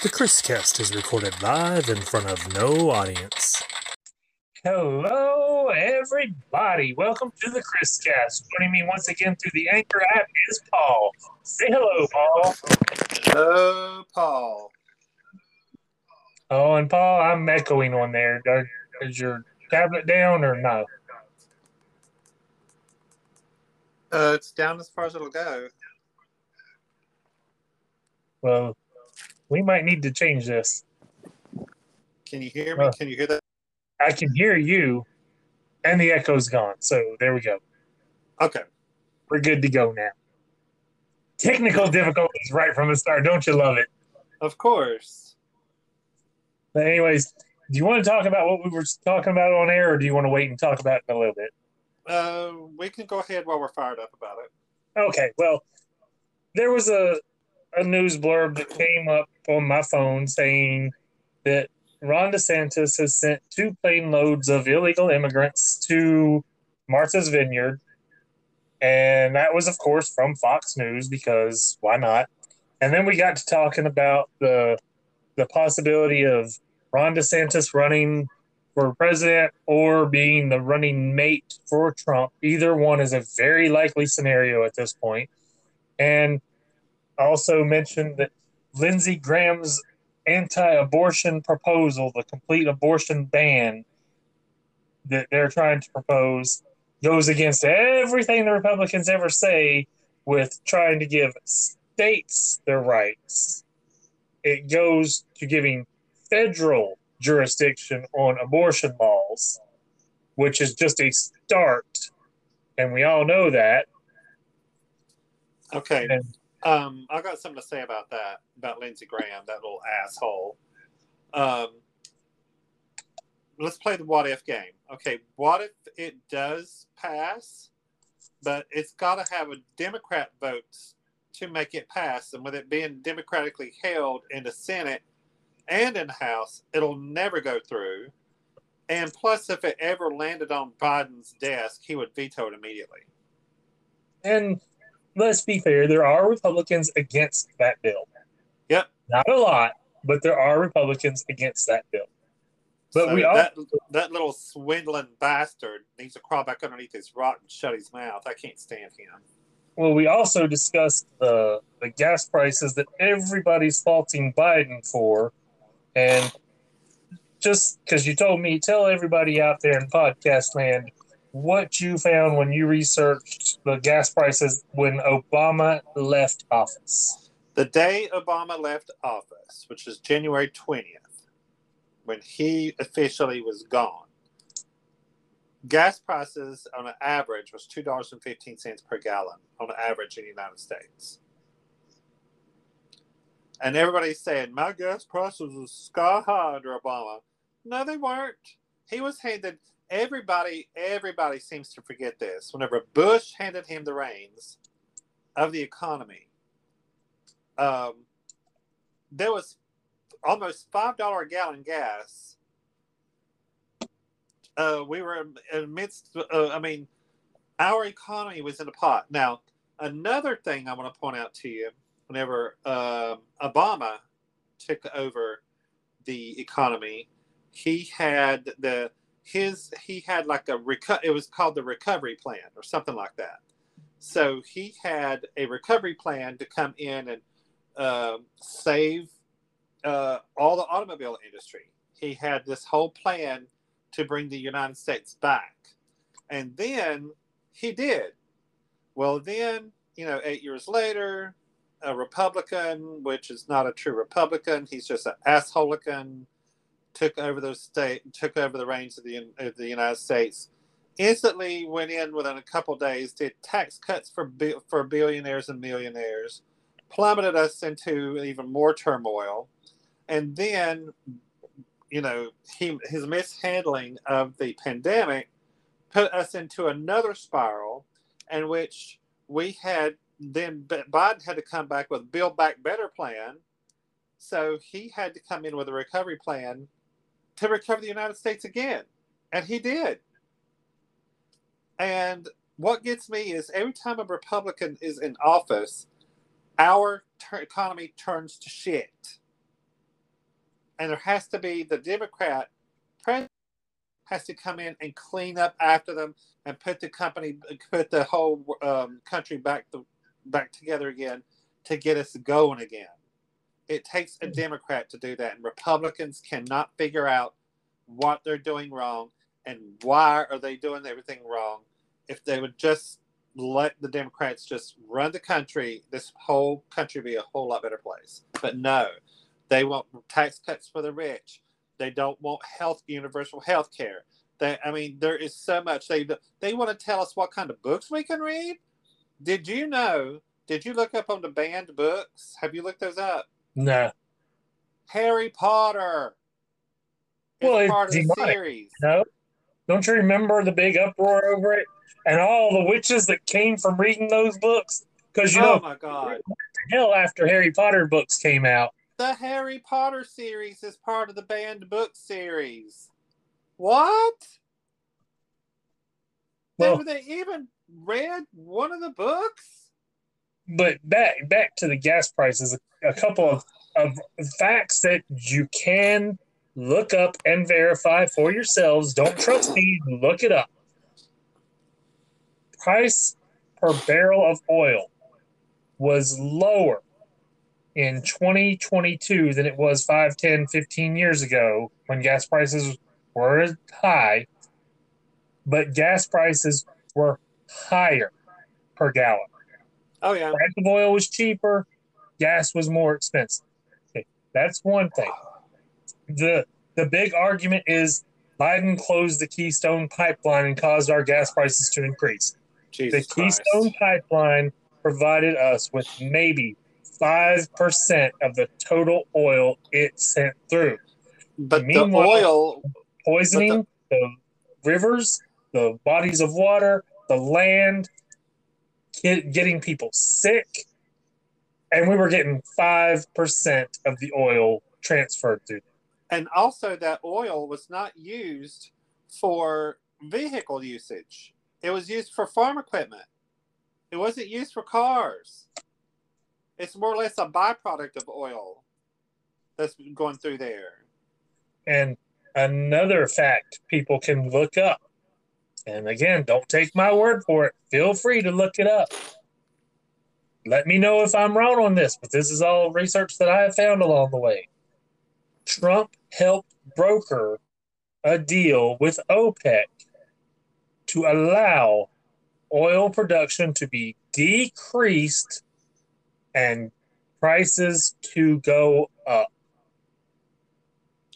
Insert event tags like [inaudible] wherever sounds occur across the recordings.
The Chris Cast is recorded live in front of no audience. Hello, everybody. Welcome to the Chris Cast. Joining me once again through the Anchor app is Paul. Say hello, Paul. Hello, Paul. Oh, and Paul, I'm echoing on there. Are- your tablet down or no? Uh, it's down as far as it'll go. Well, we might need to change this. Can you hear me? Uh. Can you hear that? I can hear you, and the echo's gone. So there we go. Okay. We're good to go now. Technical difficulties right from the start. Don't you love it? Of course. But anyways, do you want to talk about what we were talking about on air, or do you want to wait and talk about it in a little bit? Uh, we can go ahead while we're fired up about it. Okay, well, there was a a news blurb that came up on my phone saying that Ron DeSantis has sent two plane loads of illegal immigrants to Martha's Vineyard, and that was, of course, from Fox News because why not? And then we got to talking about the the possibility of Ron DeSantis running for president or being the running mate for Trump. Either one is a very likely scenario at this point. And also mentioned that Lindsey Graham's anti abortion proposal, the complete abortion ban that they're trying to propose, goes against everything the Republicans ever say with trying to give states their rights. It goes to giving federal jurisdiction on abortion laws, which is just a start. And we all know that. Okay. And Um, I got something to say about that, about Lindsey Graham, that little asshole. Um, let's play the what if game. Okay, what if it does pass, but it's got to have a Democrat votes to make it pass, and with it being democratically held in the Senate and in the House, it'll never go through. And plus, if it ever landed on Biden's desk, he would veto it immediately. And let's be fair, there are Republicans against that bill. Yep. Not a lot, but there are Republicans against that bill. But So we all that that little swindling bastard needs to crawl back underneath his rock and shut his mouth. I can't stand him. well, we also discussed the the gas prices that everybody's faulting Biden for, and just because you told me, tell everybody out there in podcast land what you found when you researched the gas prices when Obama left office. The day Obama left office, which is January twentieth, when he officially was gone, gas prices on an average was two dollars and fifteen cents per gallon on average in the United States. And everybody's saying my gas prices was sky high under Obama. No, they weren't. He was handed everybody. Everybody seems to forget this. Whenever Bush handed him the reins of the economy, um, there was almost five dollar a gallon gas. Uh, we were amidst. Uh, I mean, our economy was in a pot. Now, another thing I want to point out to you: whenever um Obama took over the economy, he had the his he had like a reco- It was called the recovery plan or something like that. So he had a recovery plan to come in and um save uh, all the automobile industry. He had this whole plan to bring the United States back. And then he did. Well, then, you know, eight years later, a Republican, which is not a true Republican, he's just an assholican, took over the state, took over the reins of the, of the United States. Instantly went in within a couple days, did tax cuts for for billionaires and millionaires, plummeted us into even more turmoil, and then, you know, he his mishandling of the pandemic put us into another spiral, in which we had then Biden had to come back with Build Back Better plan, so he had to come in with a recovery plan to recover the United States again, and he did. And what gets me is every time a Republican is in office, our ter- economy turns to shit. and there has to be the Democrat president has to come in and clean up after them and put the company, put the whole um, country back the, back together again to get us going again. It takes a hmm. Democrat to do that, and Republicans cannot figure out what they're doing wrong and why are they doing everything wrong. If they would just let the Democrats just run the country, this whole country would be a whole lot better place. But no, they want tax cuts for the rich. They don't want health, universal health care. They, I mean, there is so much. They they want to tell us what kind of books we can read. Did you know? Did you look up on the banned books? Have you looked those up? No. Harry Potter. It's Well, it's part of the demonic. series. No. Don't you remember the big uproar over it and all the witches that came from reading those books? Because you oh know, my god. hell, after Harry Potter books came out, The Harry Potter series is part of the banned book series. What? Well- Have they even read one of the books? But back back to the gas prices, a, couple of, of facts that you can look up and verify for yourselves. Don't trust me, look it up. Price per barrel of oil was lower in 2022 than it was 5, 10, 15 years ago when gas prices were high, but gas prices were higher per gallon. Oh yeah. Price of oil was cheaper, gas was more expensive. Okay, that's one thing. The the big argument is Biden closed the Keystone pipeline and caused our gas prices to increase. Jesus the Christ. Keystone pipeline provided us with maybe five percent of the total oil it sent through, But the oil poisoning the rivers, the bodies of water, the land, get, getting people sick, and we were getting five percent of the oil transferred through. and also that oil was not used for vehicle usage. It was used for farm equipment. It wasn't used for cars. It's more or less a byproduct of oil that's going through there. And another fact people can look up, and again, don't take my word for it. Feel free to look it up. Let me know if I'm wrong on this, but this is all research that I have found along the way. Trump helped broker a deal with OPEC to allow oil production to be decreased and prices to go up.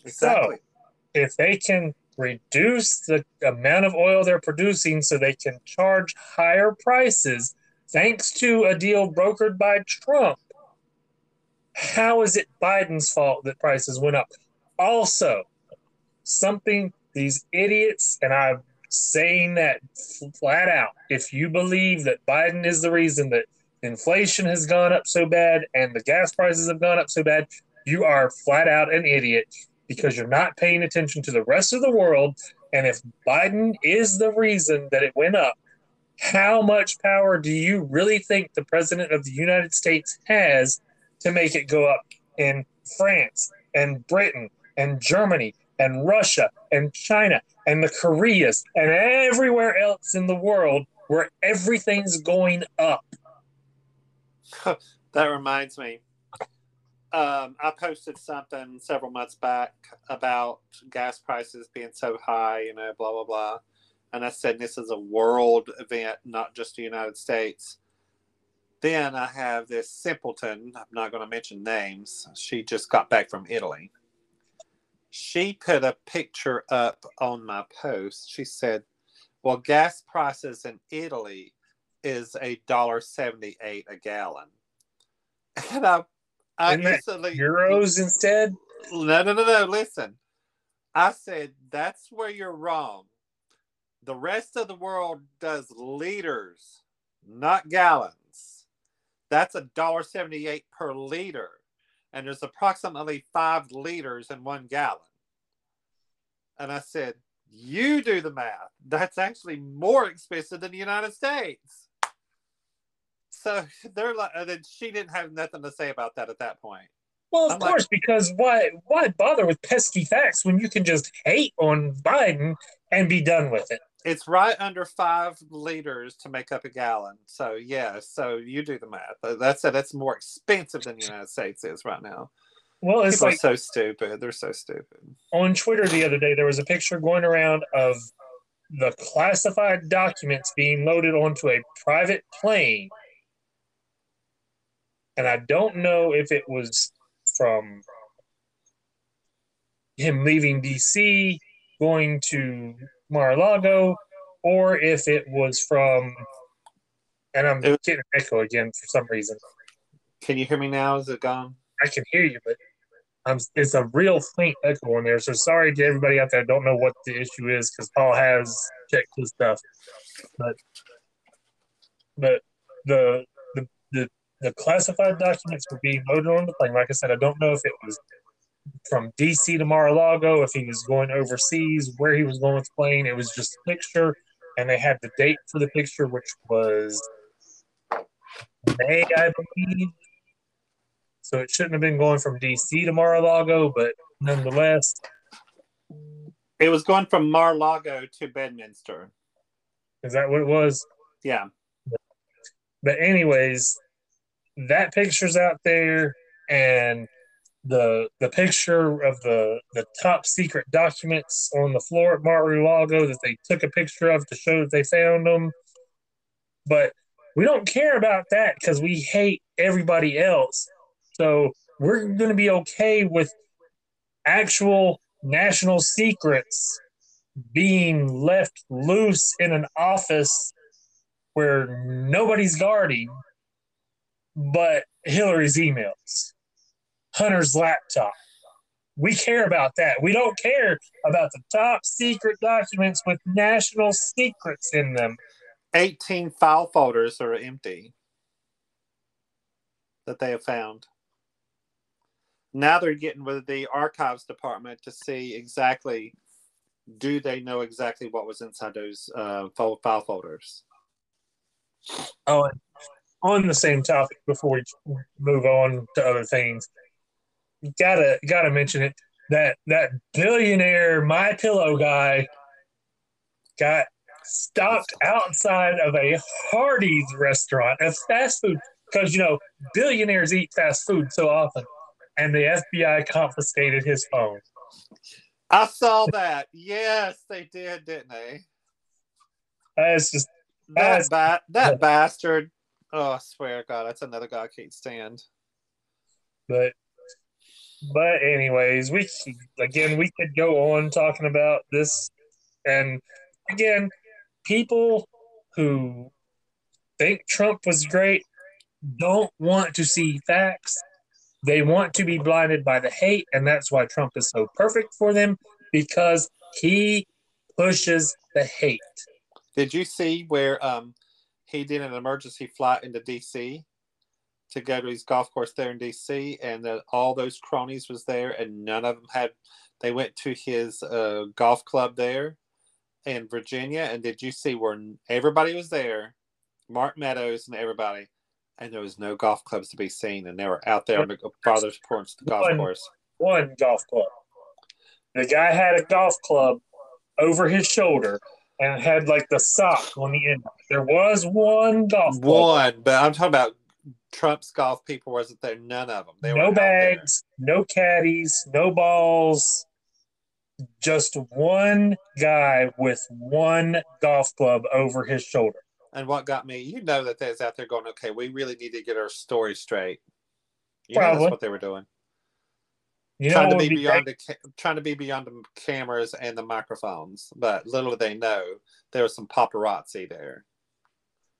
Exactly. if they can reduce the amount of oil they're producing so they can charge higher prices thanks to a deal brokered by Trump, how is it Biden's fault that prices went up? Also, something these idiots, and I'm saying that flat out, if you believe that Biden is the reason that inflation has gone up so bad and the gas prices have gone up so bad, you are flat out an idiot because you're not paying attention to the rest of the world. And if Biden is the reason that it went up, how much power do you really think the president of the United States has to make it go up in France and Britain and Germany and Russia and China and the Koreas and everywhere else in the world where everything's going up? [laughs] That reminds me. Um, I posted something several months back about gas prices being so high, you know, blah, blah, blah. And I said this is a world event, not just the United States. Then I have this simpleton, I'm not going to mention names. She just got back from Italy. She put a picture up on my post. She said, Well, gas prices in Italy is a dollar seventy eight a gallon. [laughs] And I, I Isn't that instantly Euros instead? no, no, no, no. Listen, I said that's where you're wrong. The rest of the world does liters, not gallons. That's a dollar seventy-eight per liter, and there's approximately five liters in one gallon. And I said, you do the math. That's actually more expensive than the United States. So [laughs] they're like, and then she didn't have nothing to say about that at that point. Well, of I'm like- course, because why why bother with pesky facts when you can just hate on Biden and be done with it? It's right under five liters to make up a gallon. So yeah, so you do the math. That's that's more expensive than the United States is right now. Well, it's People like are so stupid. They're so stupid. on Twitter the other day, there was a picture going around of the classified documents being loaded onto a private plane. And I don't know if it was from him leaving DC, going to Mar a Lago, or if it was from, and I'm It- getting an echo again for some reason. Can you hear me now? Is it gone? I can hear you, but I'm, it's a real faint echo in there. So sorry to everybody out there. that don't know what the issue is because Paul has checked his stuff, but but the the classified documents were being loaded on the plane. Like I said, I don't know if it was from DC to Mar-a-Lago, if he was going overseas, where he was going with the plane. It was just a picture, and they had the date for the picture, which was May, I believe. So it shouldn't have been going from DC to Mar-a-Lago, but nonetheless, It was going from Mar-a-Lago to Bedminster. is that what it was? Yeah. But anyways, that picture's out there, and the the picture of the the top secret documents on the floor at Mar-a-Lago that they took a picture of to show that they found them. But we don't care about that because we hate everybody else. So we're going to be okay with actual national secrets being left loose in an office where nobody's guarding but Hillary's emails, Hunter's laptop. We care about that. We don't care about the top secret documents with national secrets in them. 18 file folders are empty that they have found. Now they're getting with the archives department to see exactly do they know exactly what was inside those uh, file folders. Oh, on the same topic before we move on to other things, gotta gotta mention it that that billionaire My Pillow guy got stopped outside of a Hardee's restaurant, a fast food, because you know billionaires eat fast food so often, and the FBI confiscated his phone. I saw that. yes, they did, didn't they? That's just That That's- ba- that bastard. Oh, I swear to God, that's another guy I can't stand. but but anyways we again we could go on talking about this. And again people who think trump was great don't want to see facts. They want to be blinded by the hate and that's why trump is so perfect for them because he pushes the hate. Did you see where um he did an emergency flight into DC to go to his golf course there in DC, and all those cronies was there, and none of them had. They went to his uh, golf club there in Virginia, and did you see where everybody was there, Mark Meadows and everybody, and there was no golf clubs to be seen, and they were out there on the farthest porch the golf One. course. one golf club the guy had a golf club over his shoulder and had like the sock on the end there was one golf club One, but I'm talking about Trump's golf people. Wasn't there? None of them. They were no bags, no caddies, no balls. Just one guy with one golf club over his shoulder. And what got me, you know, that there's out there going, okay, we really need to get our story straight. You know Probably. that's what they were doing, You trying to be beyond the trying to be beyond the cameras and the microphones. But little they know there was some paparazzi there.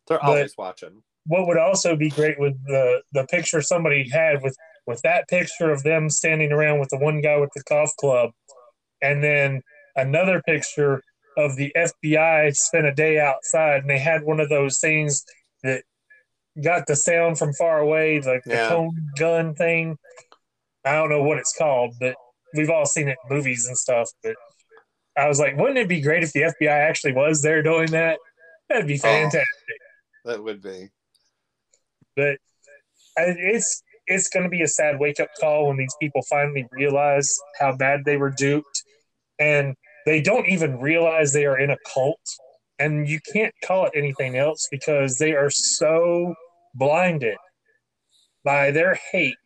They're But- always watching. what would also be great with the the picture somebody had with with that picture of them standing around with the one guy with the golf club, and then another picture of the FBI spent a day outside and they had one of those things that got the sound from far away, like the Yeah. cone gun thing. I don't know what it's called, but we've all seen it in movies and stuff. But I was like, wouldn't it be great if the FBI actually was there doing that? That'd be oh, fantastic That would be. but it's it's going to be a sad wake up call when these people finally realize how bad they were duped, and they don't even realize they are in a cult. And you can't call it anything else because they are so blinded by their hate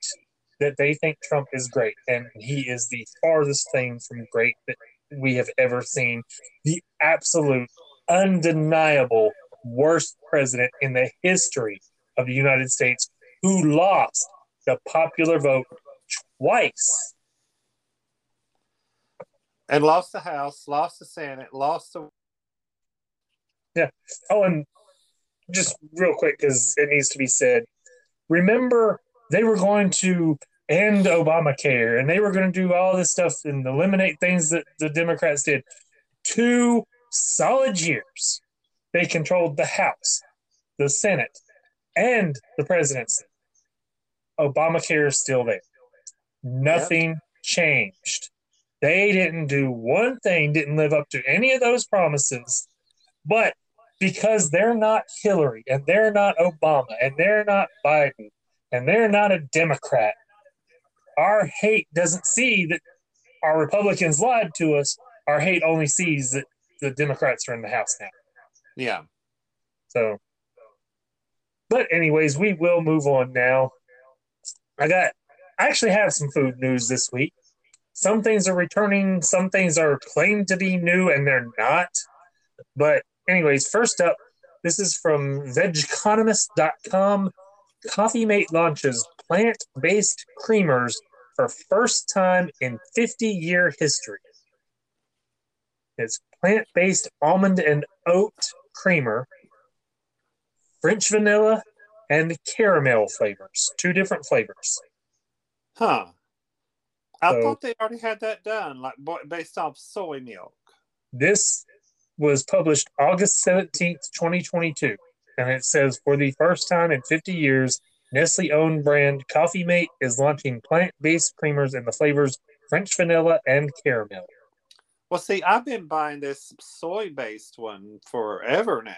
that they think Trump is great, and he is the farthest thing from great that we have ever seen. The absolute, undeniable worst president in the history of the United States who lost the popular vote twice. And lost the House, lost the Senate, lost the. Yeah. Oh, and just real quick, because it needs to be said remember they were going to end Obamacare and they were going to do all this stuff and eliminate things that the Democrats did. Two solid years, they controlled the House, the Senate, and the presidency. Obamacare is still there. Nothing yep. changed. They didn't do one thing, didn't live up to any of those promises. But because they're not Hillary and they're not Obama and they're not Biden and they're not a Democrat. Our hate doesn't see that our Republicans lied to us. Our hate only sees that the Democrats are in the House now. Yeah. So, but anyways, we will move on now. I got, I actually have some food news this week. Some things are returning, some things are claimed to be new, and they're not. But anyways, first up, this is from vegconomist.com. Coffee Mate launches plant based creamers for first time in 50 year history. It's plant based almond and oat creamer, French vanilla, and caramel flavors. Two different flavors. Huh. I so, thought they already had that done, like based off soy milk. This was published August 17th, 2022. And it says for the first time in 50 years, Nestle owned brand Coffee Mate is launching plant based creamers in the flavors French vanilla and caramel. Well, see, I've been buying this soy based one forever now.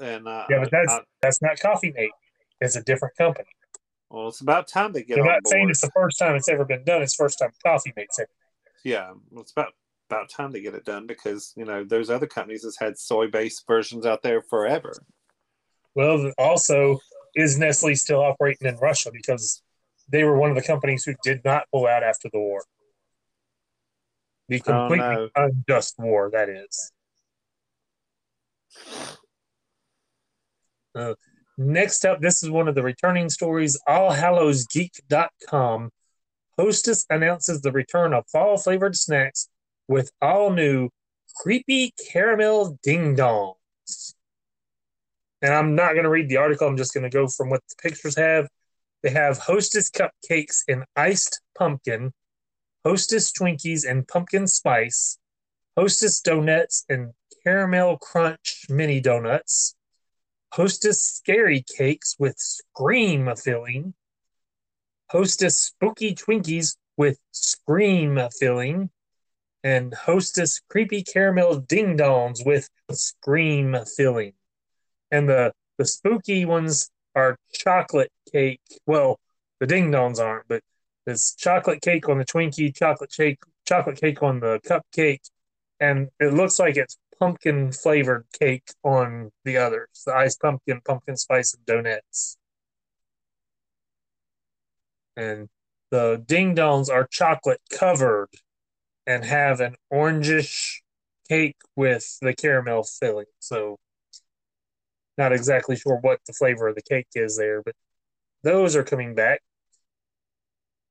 And uh, yeah, but that's I, that's not Coffee Mate. It's a different company. Well, it's about time they get. They're not board. saying it's the first time it's ever been done. It's the first time Coffee Mate's ever. Yeah, well, it's about about time to get it done because you know those other companies has had soy based versions out there forever. Well, also is Nestle still operating in Russia because they were one of the companies who did not pull out after the war. The completely oh, no. unjust war, that is. Uh, next up, this is one of the returning stories. AllHallowsGeek.com. Hostess announces the return of fall flavored snacks with all new creepy caramel ding dongs. And I'm not going to read the article, I'm just going to go from what the pictures have. They have Hostess cupcakes in iced pumpkin, Hostess Twinkies and pumpkin spice, Hostess donuts and caramel crunch mini donuts, Hostess scary cakes with scream filling, Hostess spooky Twinkies with scream filling, and Hostess creepy caramel ding dongs with scream filling. And the the spooky ones are chocolate cake. Well, the ding dongs aren't, but it's chocolate cake on the Twinkie, chocolate cake, chocolate cake on the cupcake, and it looks like it's pumpkin flavored cake on the others. The iced pumpkin, pumpkin spice, and donuts. And the ding dongs are chocolate covered and have an orangish cake with the caramel filling. So, not exactly sure what the flavor of the cake is there, but those are coming back.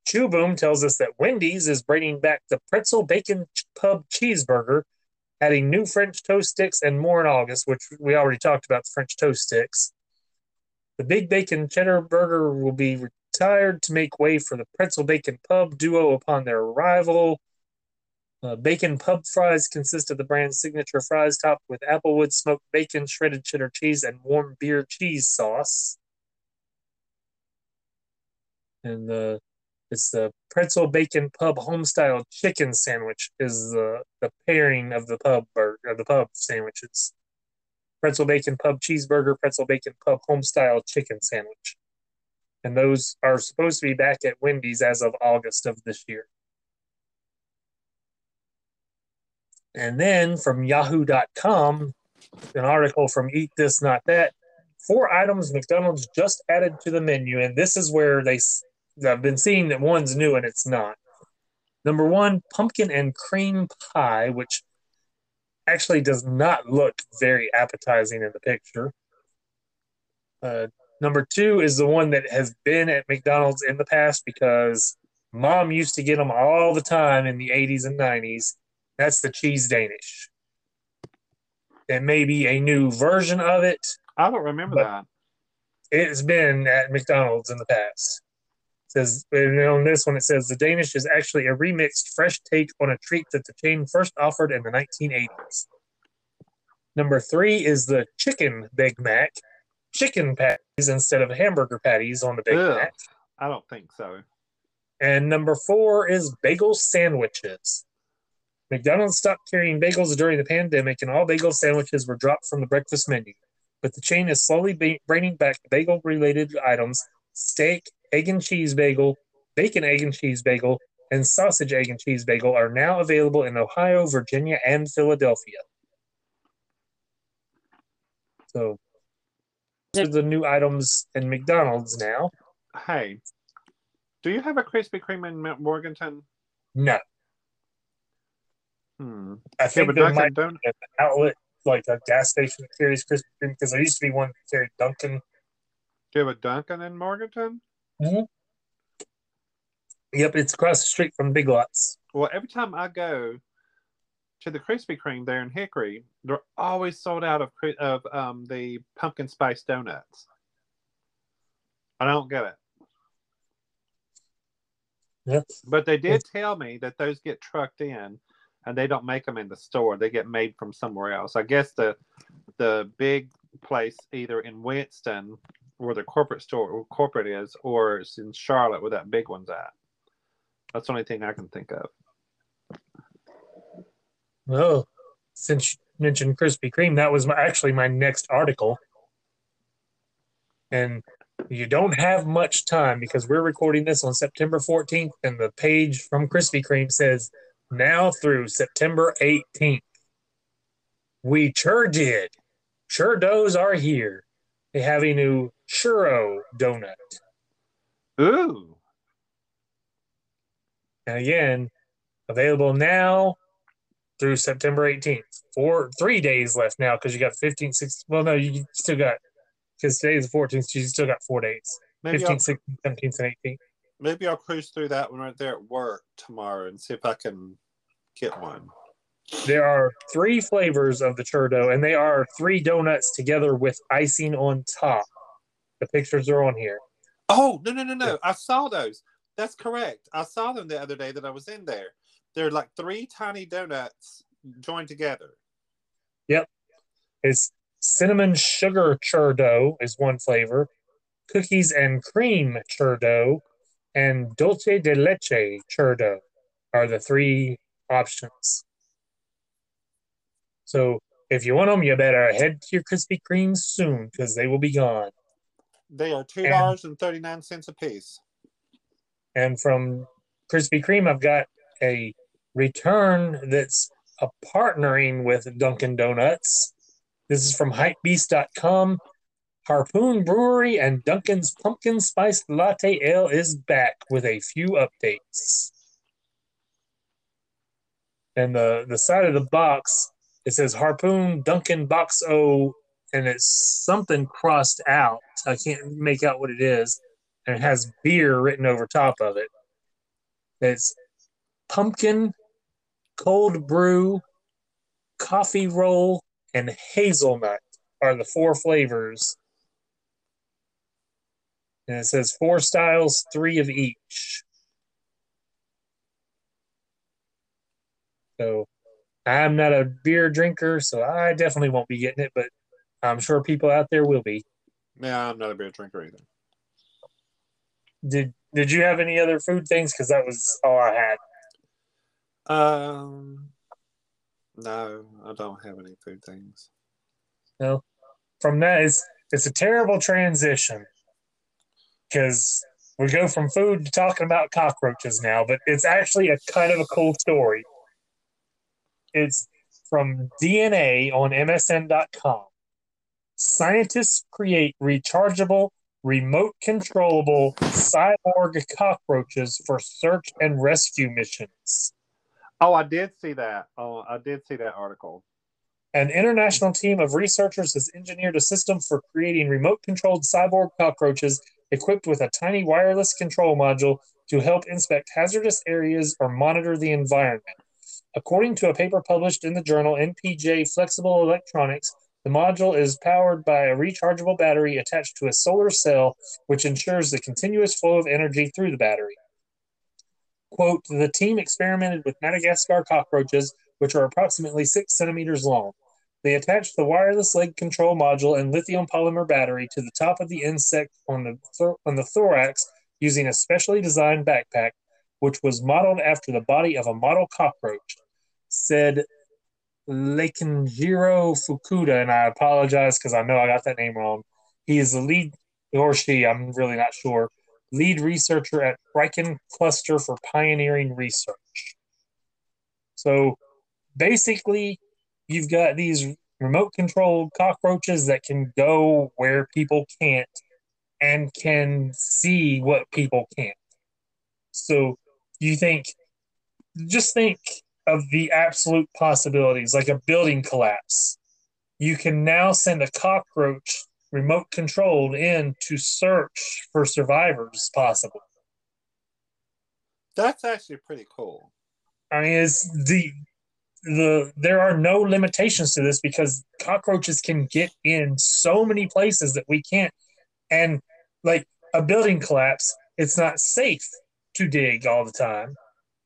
Chewboom tells us that Wendy's is bringing back the pretzel bacon pub cheeseburger, adding new French toast sticks and more in August, which we already talked about the French toast sticks. The Big Bacon Cheddar Burger will be retired to make way for the Pretzel Bacon Pub duo upon their arrival. Uh, bacon pub fries consist of the brand's signature fries topped with applewood smoked bacon, shredded cheddar cheese, and warm beer cheese sauce. And the it's the pretzel bacon pub homestyle chicken sandwich is the, the pairing of the pub burger of the pub sandwiches. Pretzel bacon pub cheeseburger, pretzel bacon pub homestyle chicken sandwich. And those are supposed to be back at Wendy's as of August of this year. And then from yahoo.com, an article from Eat This Not That, four items McDonald's just added to the menu. And this is where they I've been seeing that one's new and it's not. Number one, pumpkin and cream pie, which actually does not look very appetizing in the picture. Uh, number two is the one that has been at McDonald's in the past because mom used to get them all the time in the 80s and 90s. That's the cheese Danish. It may be a new version of it. I don't remember that. It's been at McDonald's in the past. It says and on this one it says the Danish is actually a remixed fresh take on a treat that the chain first offered in the 1980s. Number three is the chicken Big Mac, chicken patties instead of hamburger patties on the Big Ugh. Mac. I don't think so. And number four is bagel sandwiches. McDonald's stopped carrying bagels during the pandemic, and all bagel sandwiches were dropped from the breakfast menu. But the chain is slowly bringing back bagel related items steak, egg and cheese bagel, bacon, egg and cheese bagel, and sausage, egg and cheese bagel are now available in Ohio, Virginia, and Philadelphia. So, these are the new items in McDonald's now. Hey, do you have a Krispy Kreme in Mount Morganton? No, Hmm. I think but there might Dunkin' Don- be an outlet, like a gas station that carries Krispy Kreme, because there used to be one that carried Dunkin'. do you have a Dunkin' in Morganton? Yep, it's across the street from Big Lots. Well, every time I go to the Krispy Kreme there in Hickory, they're always sold out of of um, the pumpkin spice donuts. I don't get it. Yeah. But they did tell me that those get trucked in, and they don't make them in the store. They get made from somewhere else. I guess the the big place either in Winston where the corporate store or corporate is, or it's in Charlotte where that big one's at. That's the only thing I can think of. Oh, since you mentioned Krispy Kreme, that was my, actually my next article. And you don't have much time because we're recording this on September 14th, and the page from Krispy Kreme says now through September 18th. We sure did. Sure doughs are here. They have a new churro donut. Ooh. And again, available now through September 18th. Four, three days left now because you got 15, 16. Well, no, you still got, because today is the 14th, so you still got four days Maybe I'll, 15th, 16th, 17th, and 18th. Maybe I'll cruise through that one right there at work tomorrow and see if I can get one. There are three flavors of the churro, and they are three donuts together with icing on top. The pictures are on here. Oh no no no no! I saw those. That's correct. I saw them the other day that I was in there. They're like three tiny donuts joined together. Yep. It's cinnamon sugar churro is one flavor, cookies and cream churro, and dulce de leche churro are the three options. So if you want them, you better head to your Krispy Kreme soon because they will be gone. They are two dollars and thirty nine cents a piece. And from Krispy Kreme, I've got a return that's a partnering with Dunkin' Donuts. This is from hypebeast.com. Harpoon Brewery and Dunkin's Pumpkin Spice Latte Ale is back with a few updates. And the, the side of the box, it says Harpoon Duncan Box O, and it's something crossed out. I can't make out what it is and it has beer written over top of it. It's pumpkin, cold brew, coffee roll, and hazelnut are the four flavors. And it says four styles, three of each. So I'm not a beer drinker, so I definitely won't be getting it, but I'm sure people out there will be. Yeah, I'm not a beer drinker either. Did did you have any other food things? Because that was all I had. Um, no, I don't have any food things. No, from that it's it's a terrible transition because we go from food to talking about cockroaches now, but it's actually a kind of a cool story. It's from DNA on MSN.com. Scientists create rechargeable, remote controllable cyborg cockroaches for search and rescue missions. Oh, I did see that. Oh, I did see that article. An international team of researchers has engineered a system for creating remote controlled cyborg cockroaches equipped with a tiny wireless control module to help inspect hazardous areas or monitor the environment. According to a paper published in the journal NPJ Flexible Electronics, the module is powered by a rechargeable battery attached to a solar cell, which ensures the continuous flow of energy through the battery. Quote, the team experimented with Madagascar cockroaches, which are approximately six centimeters long. They attached the wireless leg control module and lithium polymer battery to the top of the insect on the, thor- on the thorax using a specially designed backpack, which was modeled after the body of a model cockroach, said Lekenjiro Fukuda, and I apologize because I know I got that name wrong. He is the lead, or she, I'm really not sure, lead researcher at Riken Cluster for Pioneering Research. So basically, you've got these remote controlled cockroaches that can go where people can't and can see what people can't. So you think, just think of the absolute possibilities, like a building collapse. You can now send a cockroach remote controlled in to search for survivors possible. That's actually pretty cool. I mean, it's the the there are no limitations to this because cockroaches can get in so many places that we can't. And like a building collapse, it's not safe to dig all the time.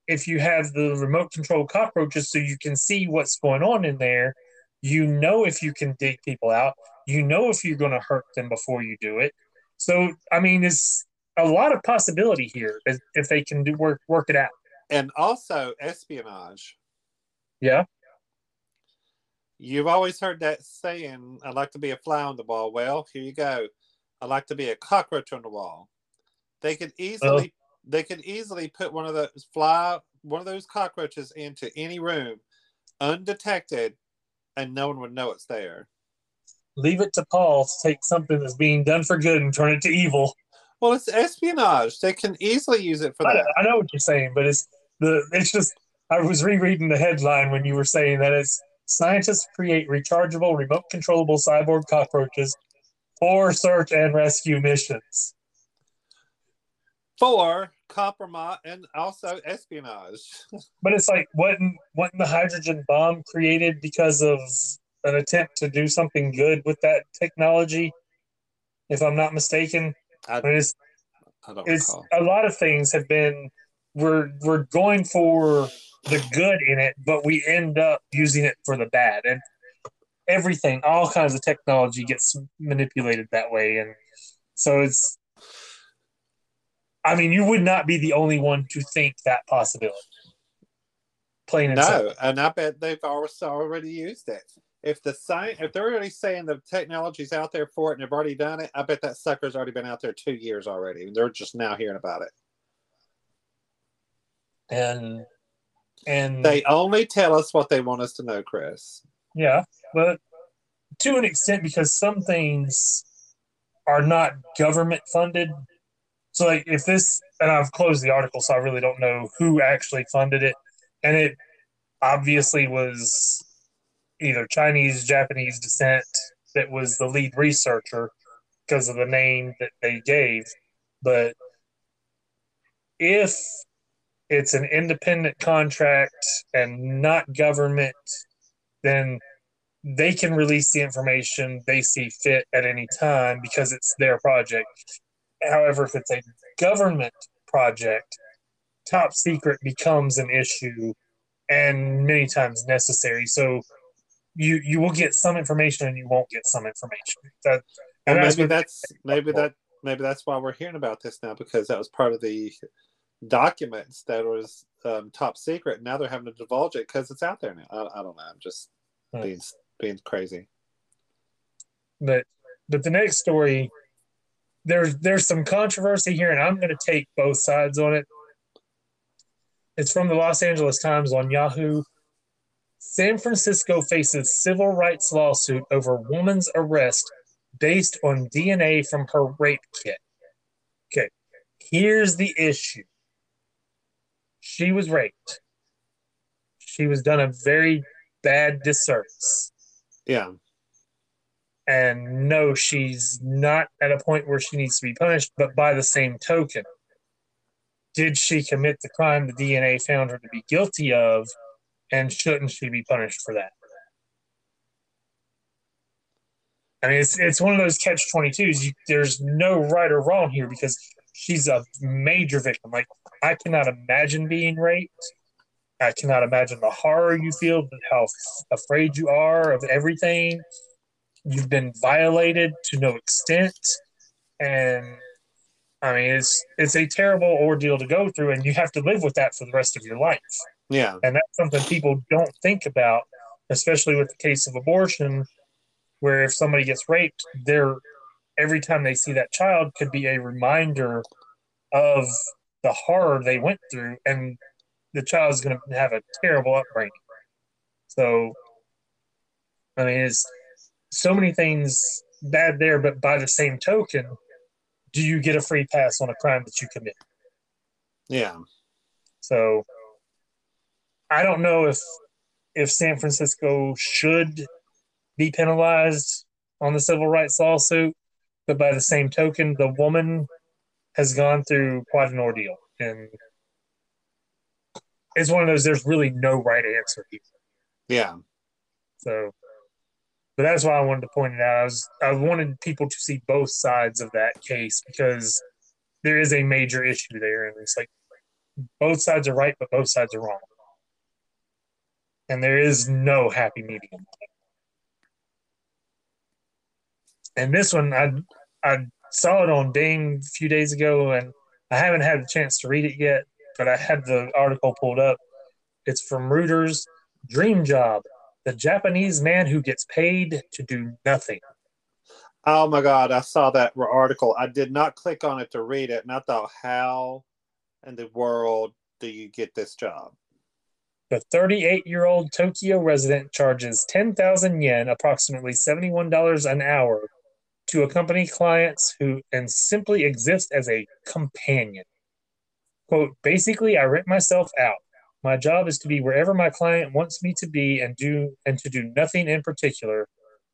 If you have the remote control cockroaches so you can see what's going on in there, you know if you can dig people out, you know if you're going to hurt them before you do it. So, I mean, it's a lot of possibility here if they can do work work it out. And also espionage. Yeah. You've always heard that saying, I'd like to be a fly on the wall. Well, here you go. I'd like to be a cockroach on the wall. They could easily they could easily put one of those fly one of those cockroaches into any room undetected and no one would know it's there. Leave it to Paul to take something that's being done for good and turn it to evil. Well, it's espionage. They can easily use it for I, that. I know what you're saying, but it's the it's just I was rereading the headline when you were saying that it's scientists create rechargeable, remote controllable cyborg cockroaches for search and rescue missions. For compromise and also espionage. [laughs] But it's like wasn't wasn't the hydrogen bomb created because of an attempt to do something good with that technology? If I'm not mistaken, I, I mean, it's I don't it's recall. a lot of things have been we're we're going for the good in it, but we end up using it for the bad, and everything, all kinds of technology gets manipulated that way, and so it's. I mean, you would not be the only one to think that possibility. Plain and simple. And I bet they've also already used it. If the science, if they're already saying the technology's out there for it and they've already done it, I bet that sucker's already been out there two years already. They're just now hearing about it. and and They only tell us what they want us to know, Chris. Yeah, but to an extent, because some things are not government funded. So, like, if this, and I've closed the article, so I really don't know who actually funded it. And it obviously was either Chinese, Japanese descent that was the lead researcher because of the name that they gave. But if it's an independent contract and not government, then they can release the information they see fit at any time because it's their project. However, if it's a government project, top secret becomes an issue and many times necessary. So you you will get some information and you won't get some information. That And and maybe that's maybe that maybe that's why we're hearing about this now because that was part of the documents that was um, top secret. Now they're having to divulge it because it's out there now. I, I don't know. I'm just being being crazy. but but the next story there's there's some controversy here, and I'm going to take both sides on it. It's from the Los Angeles Times on Yahoo. San Francisco faces civil rights lawsuit over woman's arrest based on DNA from her rape kit. Okay, here's the issue. She was raped. She was done a very bad disservice. Yeah. And no, she's not at a point where she needs to be punished, but by the same token, did she commit the crime the DNA found her to be guilty of, and shouldn't she be punished for that? I mean, it's it's one of those catch twenty twos. There's no right or wrong here because she's a major victim. Like I cannot imagine being raped. I cannot imagine the horror you feel, how afraid you are of everything. You've been violated to no extent, and I mean it's it's a terrible ordeal to go through, and you have to live with that for the rest of your life. Yeah, and that's something people don't think about, especially with the case of abortion, where if somebody gets raped, they're every time they see that child could be a reminder of the horror they went through, and the child is going to have a terrible upbringing. So, I mean, it's so many things bad there, but by the same token, do you get a free pass on a crime that you commit? Yeah. So, I don't know if if San Francisco should be penalized on the civil rights lawsuit, but by the same token, the woman has gone through quite an ordeal, and it's one of those. There's really no right answer here. Yeah. So, but that's why I wanted to point it out. I was I wanted people to see both sides of that case because there is a major issue there, and it's like both sides are right, but both sides are wrong, and there is no happy medium. And this one, I I saw it on Bing a few days ago, and I haven't had a chance to read it yet, but I had the article pulled up. It's from Reuters Dream Job, the Japanese man who gets paid to do nothing. Oh my God, I saw that article. I did not click on it to read it, and I thought, how in the world do you get this job? The 38 year old Tokyo resident charges 10,000 yen, approximately $71 an hour, to accompany clients who and simply exist as a companion. Quote, basically, I rent myself out. My job is to be wherever my client wants me to be and do and to do nothing in particular.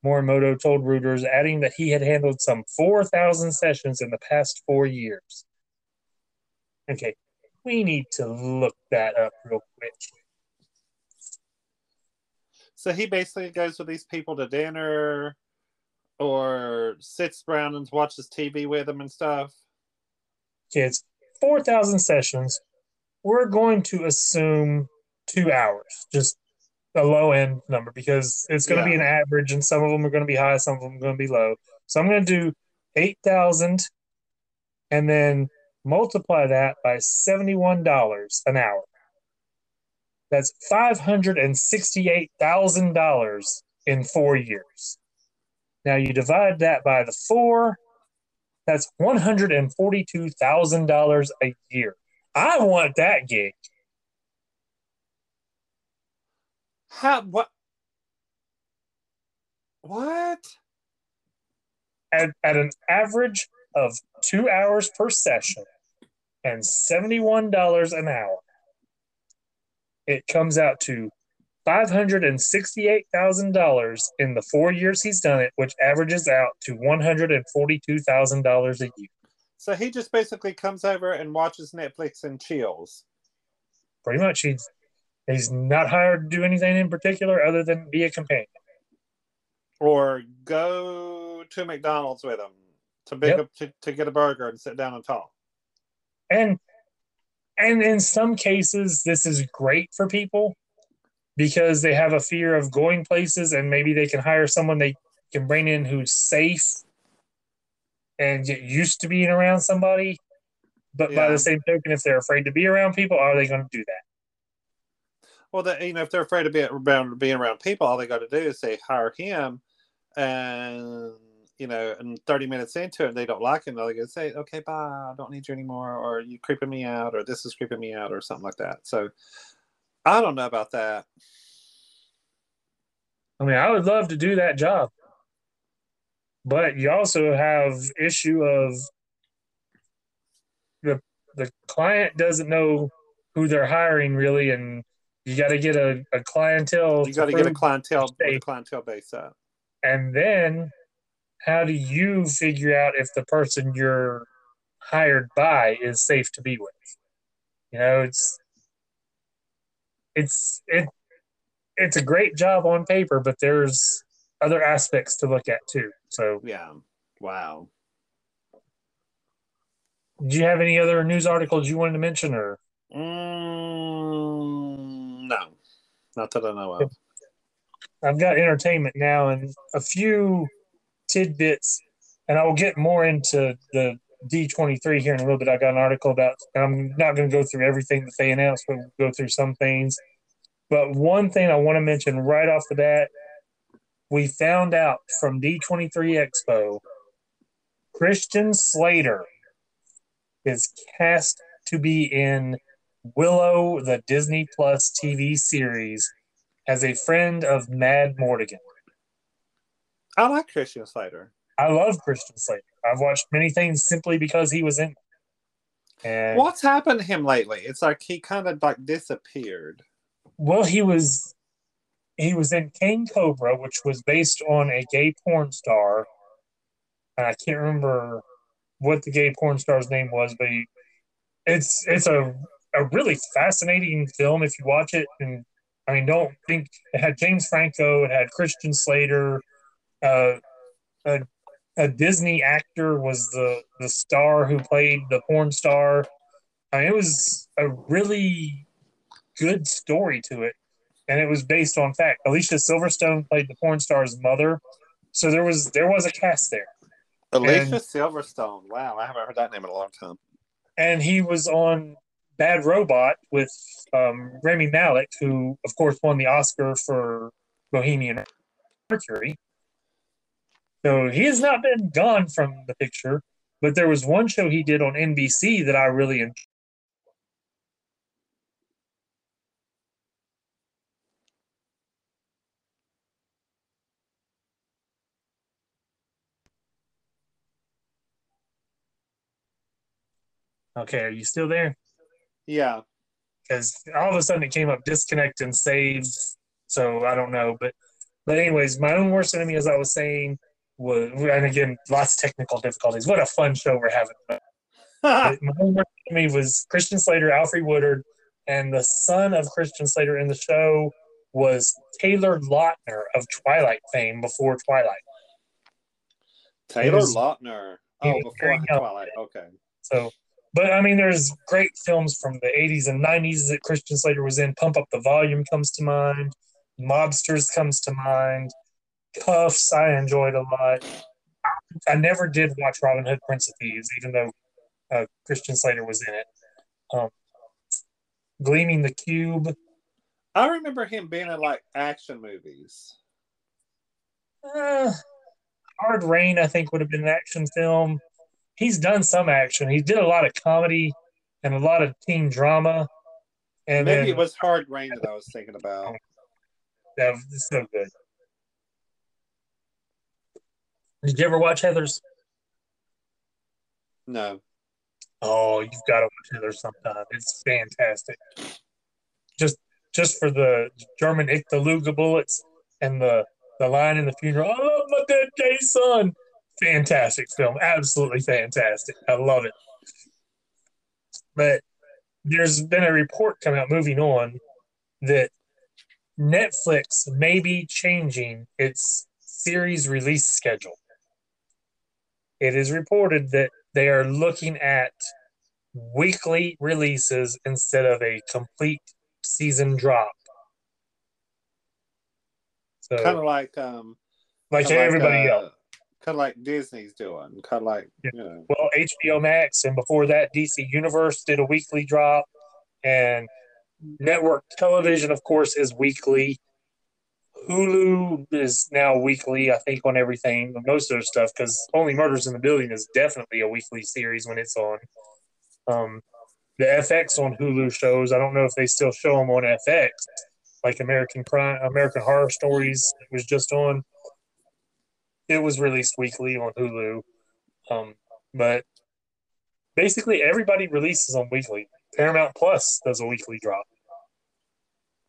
Morimoto told Reuters, adding that he had handled some 4,000 sessions in the past four years. Okay, we need to look that up real quick. So he basically goes with these people to dinner, or sits around and watches TV with them and stuff? Kids, 4,000 sessions. We're going to assume two hours, just a low end number, because it's going to yeah. be an average and some of them are going to be high, some of them are going to be low. So I'm going to do 8,000 and then multiply that by $71 an hour. That's $568,000 in four years. Now you divide that by the four, that's $142,000 a year. I want that gig. How, what? What? At, at an average of two hours per session and $71 an hour, it comes out to $568,000 in the four years he's done it, which averages out to $142,000 a year. So he just basically comes over and watches Netflix and chills. Pretty much. He's, he's not hired to do anything in particular other than be a companion. Or go to McDonald's with him to, pick yep. up, to, to get a burger and sit down and talk. And and in some cases, this is great for people because they have a fear of going places and maybe they can hire someone they can bring in who's safe and get used to being around somebody. But yeah. by the same token, if they're afraid to be around people, are they going to do that? Well, you know, if they're afraid of being around, being around people, all they got to do is say hire him, and you know, and 30 minutes into it, they don't like him. They're going to say, okay, bye. I don't need you anymore. Or you creeping me out, or this is creeping me out, or something like that. So I don't know about that. I mean, I would love to do that job. But you also have issue of the the client doesn't know who they're hiring really, and you got to get a, a clientele. You got to get a clientele, a clientele base up. And then how do you figure out if the person you're hired by is safe to be with? You know, it's it's it it's a great job on paper, but there's other aspects to look at too. So yeah, wow. Do you have any other news articles you wanted to mention, or? Mm, no, not that I know of. I've got entertainment now and a few tidbits, and I will get more into the D23 here in a little bit. I got an article about, I'm not going to go through everything that they announced, but we'll go through some things. But one thing I want to mention right off the bat we found out from D23 Expo Christian Slater is cast to be in Willow, the Disney Plus TV series, as a friend of Madmartigan. I like Christian Slater. I love Christian Slater. I've watched many things simply because he was in. And what's happened to him lately? It's like he kind of like disappeared. Well, he was he was in King Cobra, which was based on a gay porn star. And I can't remember what the gay porn star's name was, but he, it's it's a a really fascinating film if you watch it. And I mean, don't think it had James Franco, it had Christian Slater, uh, a, a Disney actor was the the star who played the porn star. I mean, it was a really good story to it, and it was based on fact. Alicia Silverstone played the porn star's mother, so there was there was a cast there. Alicia and, Silverstone. Wow, I haven't heard that name in a long time. And he was on Bad Robot with um, Rami Malek, who of course won the Oscar for Bohemian Mercury. So he has not been gone from the picture, but there was one show he did on NBC that I really enjoyed. Okay, are you still there? Yeah. Because all of a sudden it came up disconnect and save. So I don't know. But but anyways, my own worst enemy, as I was saying, was and again, lots of technical difficulties. What a fun show we're having. [laughs] my own worst enemy was Christian Slater, Alfre Woodard, and the son of Christian Slater in the show was Taylor Lautner of Twilight fame before Twilight. Taylor was, Lautner. Oh, before Twilight. Okay. So but I mean, there's great films from the 80s and 90s that Christian Slater was in. Pump Up the Volume comes to mind. Mobsters comes to mind. Kuffs, I enjoyed a lot. I never did watch Robin Hood, Prince of Thieves, even though uh, Christian Slater was in it. Um, Gleaming the Cube. I remember him being in like action movies. Uh, Hard Rain, I think, would have been an action film he's done some action. He did a lot of comedy and a lot of teen drama. And maybe then, it was Hard Rain that I was thinking about. That was so good. Did you ever watch Heather's? No. Oh, you've got to watch Heather's sometime. It's fantastic. Just just for the German Ich the Luga bullets and the the line in the funeral. I love my dead gay son fantastic film. Absolutely fantastic. I love it. But there's been a report coming out moving on that Netflix may be changing its series release schedule. It is reported that they are looking at weekly releases instead of a complete season drop. So, kind of like um, like everybody like, uh, else kind of like Disney's doing, kind of like yeah. you know. Well, HBO Max, and before that, DC Universe did a weekly drop, and network television, of course, is weekly. Hulu is now weekly, I think, on everything, most of their stuff, because Only Murders in the Building is definitely a weekly series when it's on. Um, the FX on Hulu shows, I don't know if they still show them on FX, like American Crime, American Horror Stories was just on. It was released weekly on Hulu, um, but basically everybody releases on weekly. Paramount Plus does a weekly drop,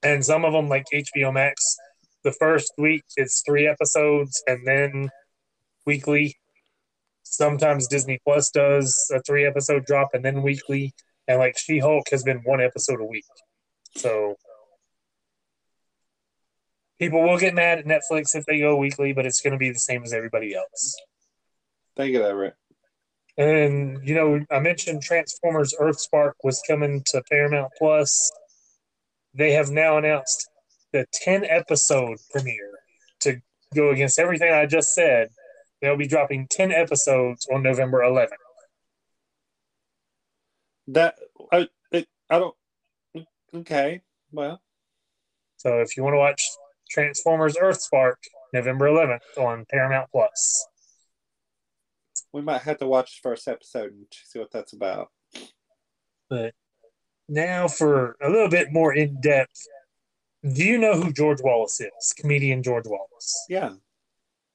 and some of them, like HBO Max, the first week it's three episodes, and then weekly. Sometimes Disney Plus does a three episode drop and then weekly, and like She Hulk has been one episode a week. So people will get mad at Netflix if they go weekly, but it's going to be the same as everybody else. Thank you, Everett. And you know, I mentioned Transformers Earthspark was coming to Paramount Plus. They have now announced the 10 episode premiere to go against everything I just said. They'll be dropping 10 episodes on November 11th. That I it, I don't. Okay, well, So if you want to watch Transformers Earthspark, November 11th on Paramount Plus. we might have to watch the first episode and see what that's about. But now for a little bit more in depth, do you know who George Wallace is? Comedian George Wallace. Yeah.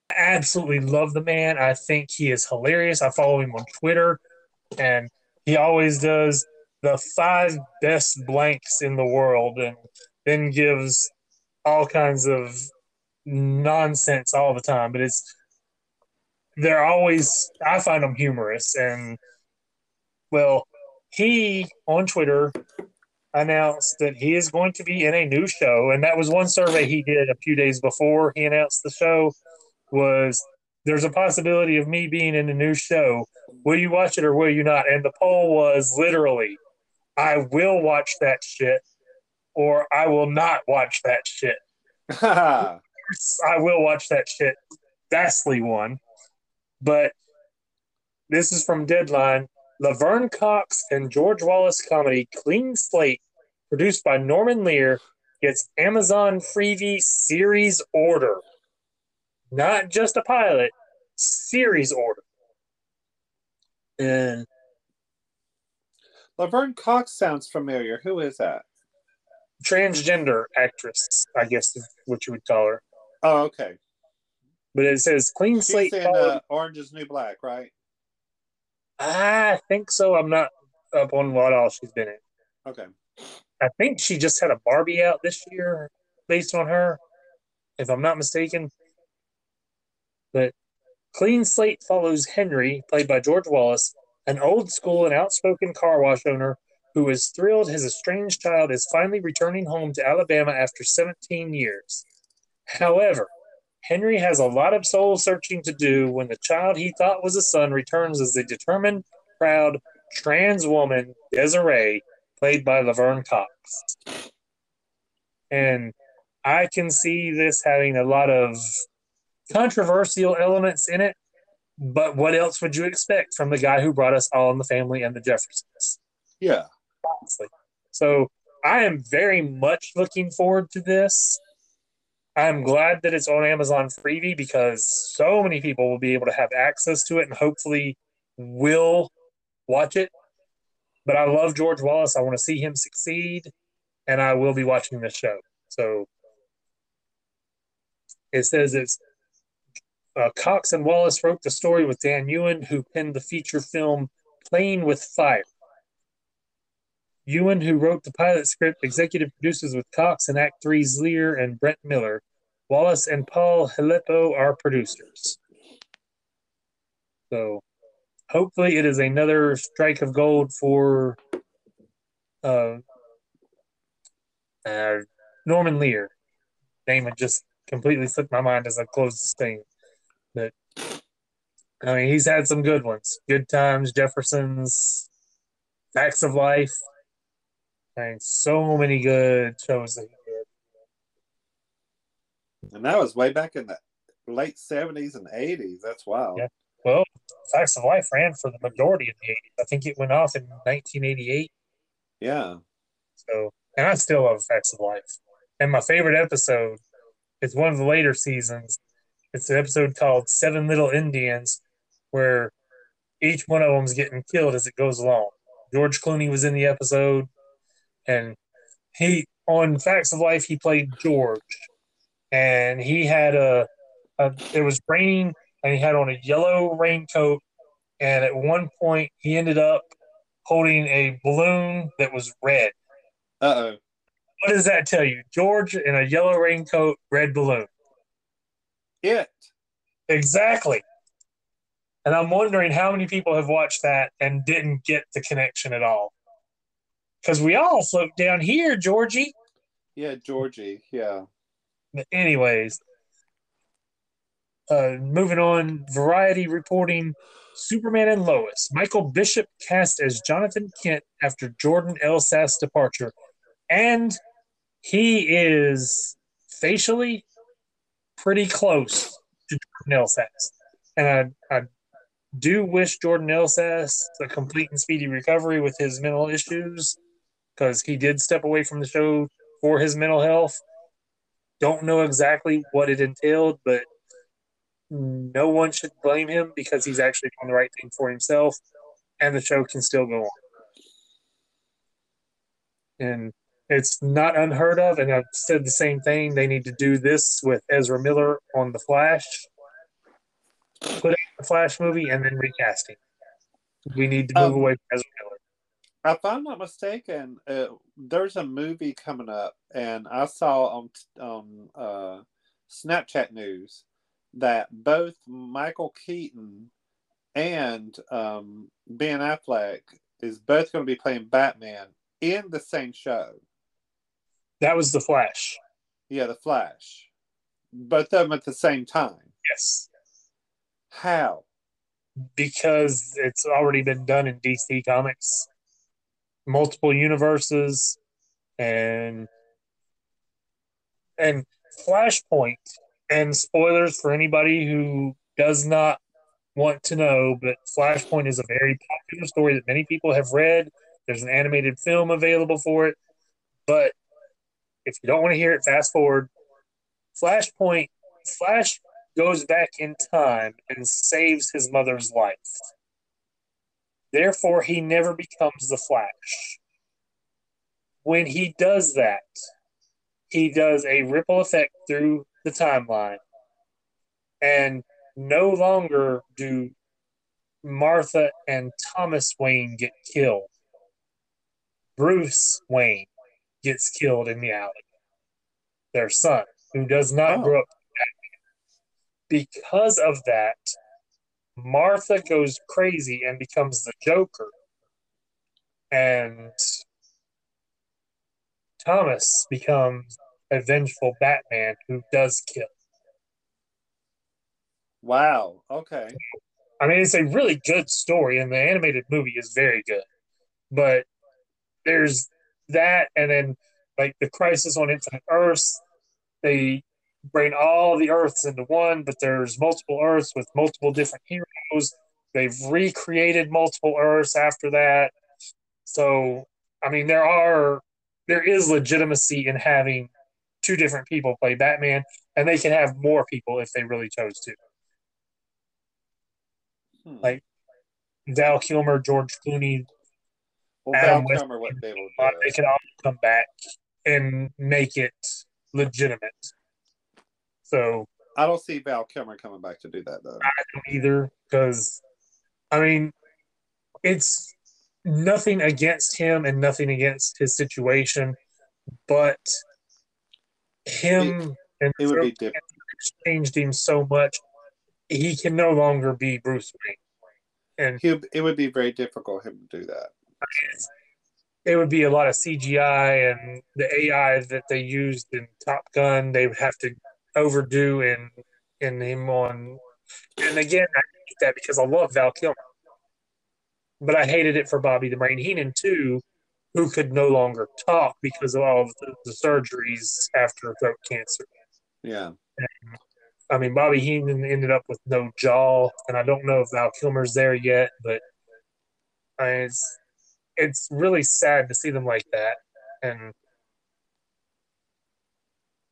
I absolutely love the man. I think he is hilarious. I follow him on Twitter, and he always does the five best blanks in the world and then gives all kinds of nonsense all the time. But it's, they're always, I find them humorous. And, well, he on Twitter announced that he is going to be in a new show. And that was one survey he did a few days before he announced the show was there's a possibility of me being in a new show. Will you watch it or will you not? And the poll was literally, I will watch that shit or I will not watch that shit. [laughs] I will watch that shit. Vastly won. But this is from Deadline. Laverne Cox and George Wallace comedy Clean Slate, produced by Norman Lear, gets Amazon Freevee series order. Not just a pilot, series order. And Laverne Cox sounds familiar. Who is that? transgender actress, I guess is what you would call her. Oh, okay. But it says Clean She's Slate. in uh, Orange is New Black, right? I think so. I'm not up on what all she's been in. Okay. I think she just had a Barbie out this year based on her, if I'm not mistaken. But Clean Slate follows Henry, played by George Wallace, an old school and outspoken car wash owner who is thrilled his estranged child is finally returning home to Alabama after 17 years. However, Henry has a lot of soul searching to do when the child he thought was a son returns as a determined, proud, trans woman, Desiree, played by Laverne Cox. And I can see this having a lot of controversial elements in it, but what else would you expect from the guy who brought us all in the family and the Jeffersons? Yeah. honestly. So I am very much looking forward to this. I'm glad that it's on Amazon Freevee because so many people will be able to have access to it and hopefully will watch it. But I love George Wallace. I want to see him succeed, and I will be watching this show. So it says it's uh, Cox and Wallace wrote the story with Dan Ewen, who penned the feature film Playing with Fire. Ewen, who wrote the pilot script, executive produces with Cox and Act Three's Lear and Brent Miller. Wallace and Paul Hilippo are producers. So hopefully it is another strike of gold for uh, uh, Norman Lear. Name had just completely slipped my mind as I closed this thing. But I mean, he's had some good ones. Good Times, Jeffersons, Facts of Life. I so many good shows that he did. And that was way back in the late 70s and 80s. That's wild. Yeah. Well, Facts of Life ran for the majority of the 80s. I think it went off in 1988. Yeah. So, and I still love Facts of Life. And my favorite episode is one of the later seasons. It's an episode called Seven Little Indians, where each one of them's getting killed as it goes along. George Clooney was in the episode, and he on Facts of Life he played George, and he had a, a it was raining, and he had on a yellow raincoat, and at one point he ended up holding a balloon that was red. Uh oh. What does that tell you? George in a yellow raincoat, red balloon. It. Exactly. And I'm wondering how many people have watched that and didn't get the connection at all. Because we all float down here, Georgie. Yeah, Georgie. Yeah. But anyways, uh, moving on, Variety reporting Superman and Lois. Michael Bishop cast as Jonathan Kent after Jordan Elsass departure. And he is facially pretty close to Jordan Elsass. And I, I do wish Jordan Elsass a complete and speedy recovery with his mental issues because he did step away from the show for his mental health. Don't know exactly what it entailed, but no one should blame him because he's actually doing the right thing for himself, and the show can still go on. And it's not unheard of, and I've said the same thing. They need to do this with Ezra Miller on The Flash. Put out the Flash movie and then recasting. We need to move Um, away from Ezra Miller. If I'm not mistaken, uh, there's a movie coming up, and I saw on on uh, Snapchat news that both Michael Keaton and um, Ben Affleck is both going to be playing Batman in the same show. That was The Flash. Yeah, The Flash. Both of them at the same time. Yes. How? because it's already been done in DC Comics, multiple universes, and and Flashpoint. And spoilers for anybody who does not want to know, but Flashpoint is a very popular story that many people have read. There's an animated film available for it, but if you don't want to hear it, fast forward. Flashpoint, Flash goes back in time and saves his mother's life. Therefore, he never becomes the Flash. When he does that, he does a ripple effect through the timeline. And no longer do Martha and Thomas Wayne get killed. Bruce Wayne gets killed in the alley. Their son, who does not Oh. grow up because of that, Martha goes crazy and becomes the Joker. And Thomas becomes a vengeful Batman who does kill. Wow. Okay. I mean, it's a really good story, and the animated movie is very good. But there's that, and then like the Crisis on Infinite Earths, they bring all the Earths into one, but there's multiple Earths with multiple different heroes. They've recreated multiple Earths after that. So, I mean, there are there is legitimacy in having two different people play Batman, and they can have more people if they really chose to. Hmm. Like, Val Kilmer, George Clooney, well, Adam Val West- Kilmer able to uh, do they can all come back and make it legitimate. So I don't see Val Kilmer coming back to do that though. I don't either because I mean it's nothing against him and nothing against his situation, but him and It would be different. changed him so much he can no longer be Bruce Wayne. And it would be very difficult him to do that. it would be a lot of CGI and the AI that they used in Top Gun. They would have to overdo in in him on. And again, I hate that because I love Val Kilmer, but I hated it for Bobby the Brain Heenan too, who could no longer talk because of all of the, the surgeries after throat cancer. Yeah. I mean, Bobby Heenan ended up with no jaw, and I don't know if Val Kilmer's there yet, but I mean, it's it's really sad to see them like that. And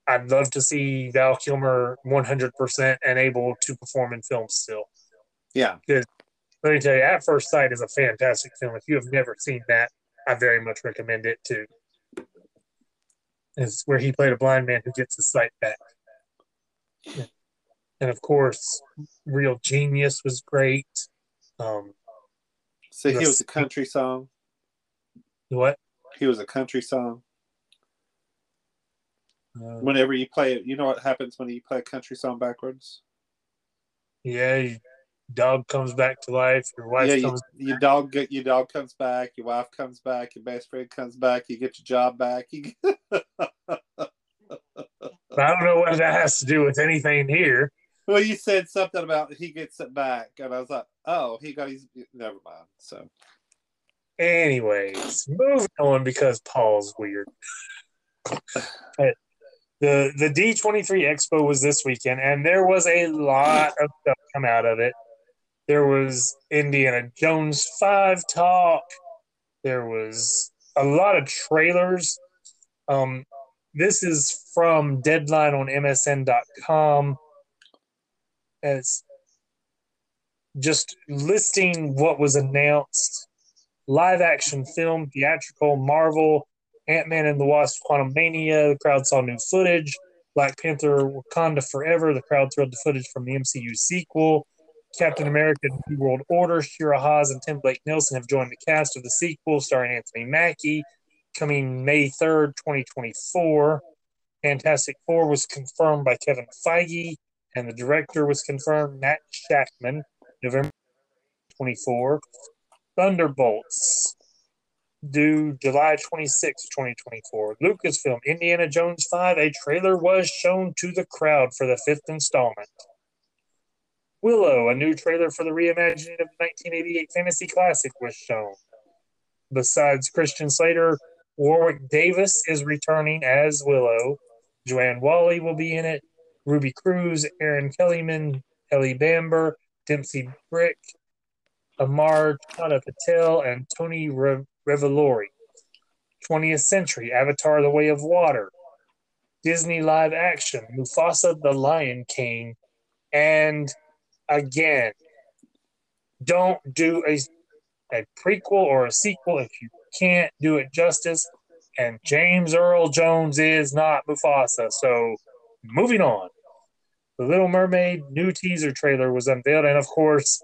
I'd love to see Val Kilmer 100% and able to perform in film still. Yeah. Because Let me tell you, At First Sight is a fantastic film. If you have never seen that, I very much recommend it too. It's where he played a blind man who gets his sight back. And of course, Real Genius was great. Um, So he was a country song. what? He was a country song. Uh, Whenever you play it, you know what happens when you play a country song backwards? yeah, your dog comes back to life. Your wife yeah, you, comes. your dog get your dog comes back, your wife comes back, your best friend comes back, you get your job back. You get, [laughs] I don't know what that has to do with anything here. well, you said something about he gets it back, and I was like, oh, he got his. Never mind. So Anyways, moving on because Paul's weird. [sighs] But the the D twenty three Expo was this weekend, and there was a lot of stuff come out of it. There was Indiana Jones five talk. There was a lot of trailers. Um, this is from Deadline on MSN.com. It's just listing what was announced live action film, theatrical, Marvel, Ant Man and the Wasp, Quantumania. The crowd saw new footage. Black Panther, Wakanda Forever. The crowd thrilled to footage from the MCU sequel. Captain America: New World Order. Shira Haas and Tim Blake Nelson have joined the cast of the sequel, starring Anthony Mackie, coming May third, twenty twenty four. Fantastic Four was confirmed by Kevin Feige, and the director was confirmed, Matt Shakman, November twenty four. Thunderbolts, due July 26, 2024. Lucasfilm, Indiana Jones 5, a trailer was shown to the crowd for the fifth installment. Willow, a new trailer for the reimagining of the 1988 fantasy classic, was shown. Besides Christian Slater, Warwick Davis is returning as Willow. Joanne Whalley will be in it. Ruby Cruz, Erin Kellyman, Ellie Bamber, Dempsey Bryk, Amar Chadha-Patel, and Tony Revolori. 20th Century, Avatar The Way of Water, Disney live action, Mufasa the Lion King, and again, don't do a, a prequel or a sequel if you can't do it justice. And James Earl Jones is not Mufasa. So, moving on. The Little Mermaid new teaser trailer was unveiled, and of course,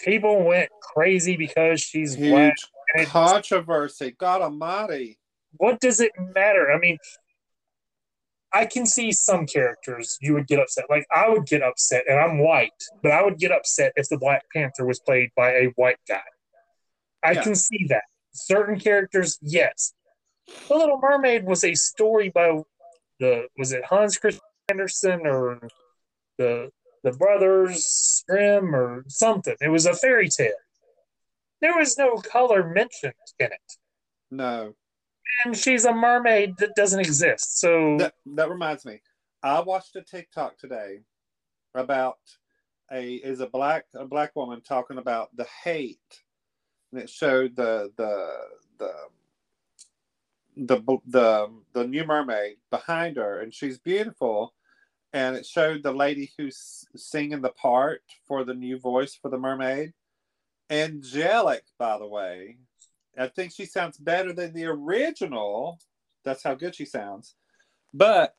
people went crazy because she's black. huge and it- controversy. God Almighty. what does it matter? I mean, I can see some characters you would get upset. Like I would get upset, and I'm white, but I would get upset if the Black Panther was played by a white guy. I Yeah. can see that. Certain characters, yes. The Little Mermaid was a story by the was it Hans Christian Andersen or the the brothers Grimm or something. It was a fairy tale. There was no color mentioned in it No. and she's a mermaid that doesn't exist. So That, that reminds me. I watched a TikTok today about a is a black a black woman talking about the hate, and it showed the the the the the the new mermaid behind her, and she's beautiful, and it showed the lady who's singing the part for the new voice for the mermaid, angelic, by the way. I think she sounds better than the original. That's how good she sounds. But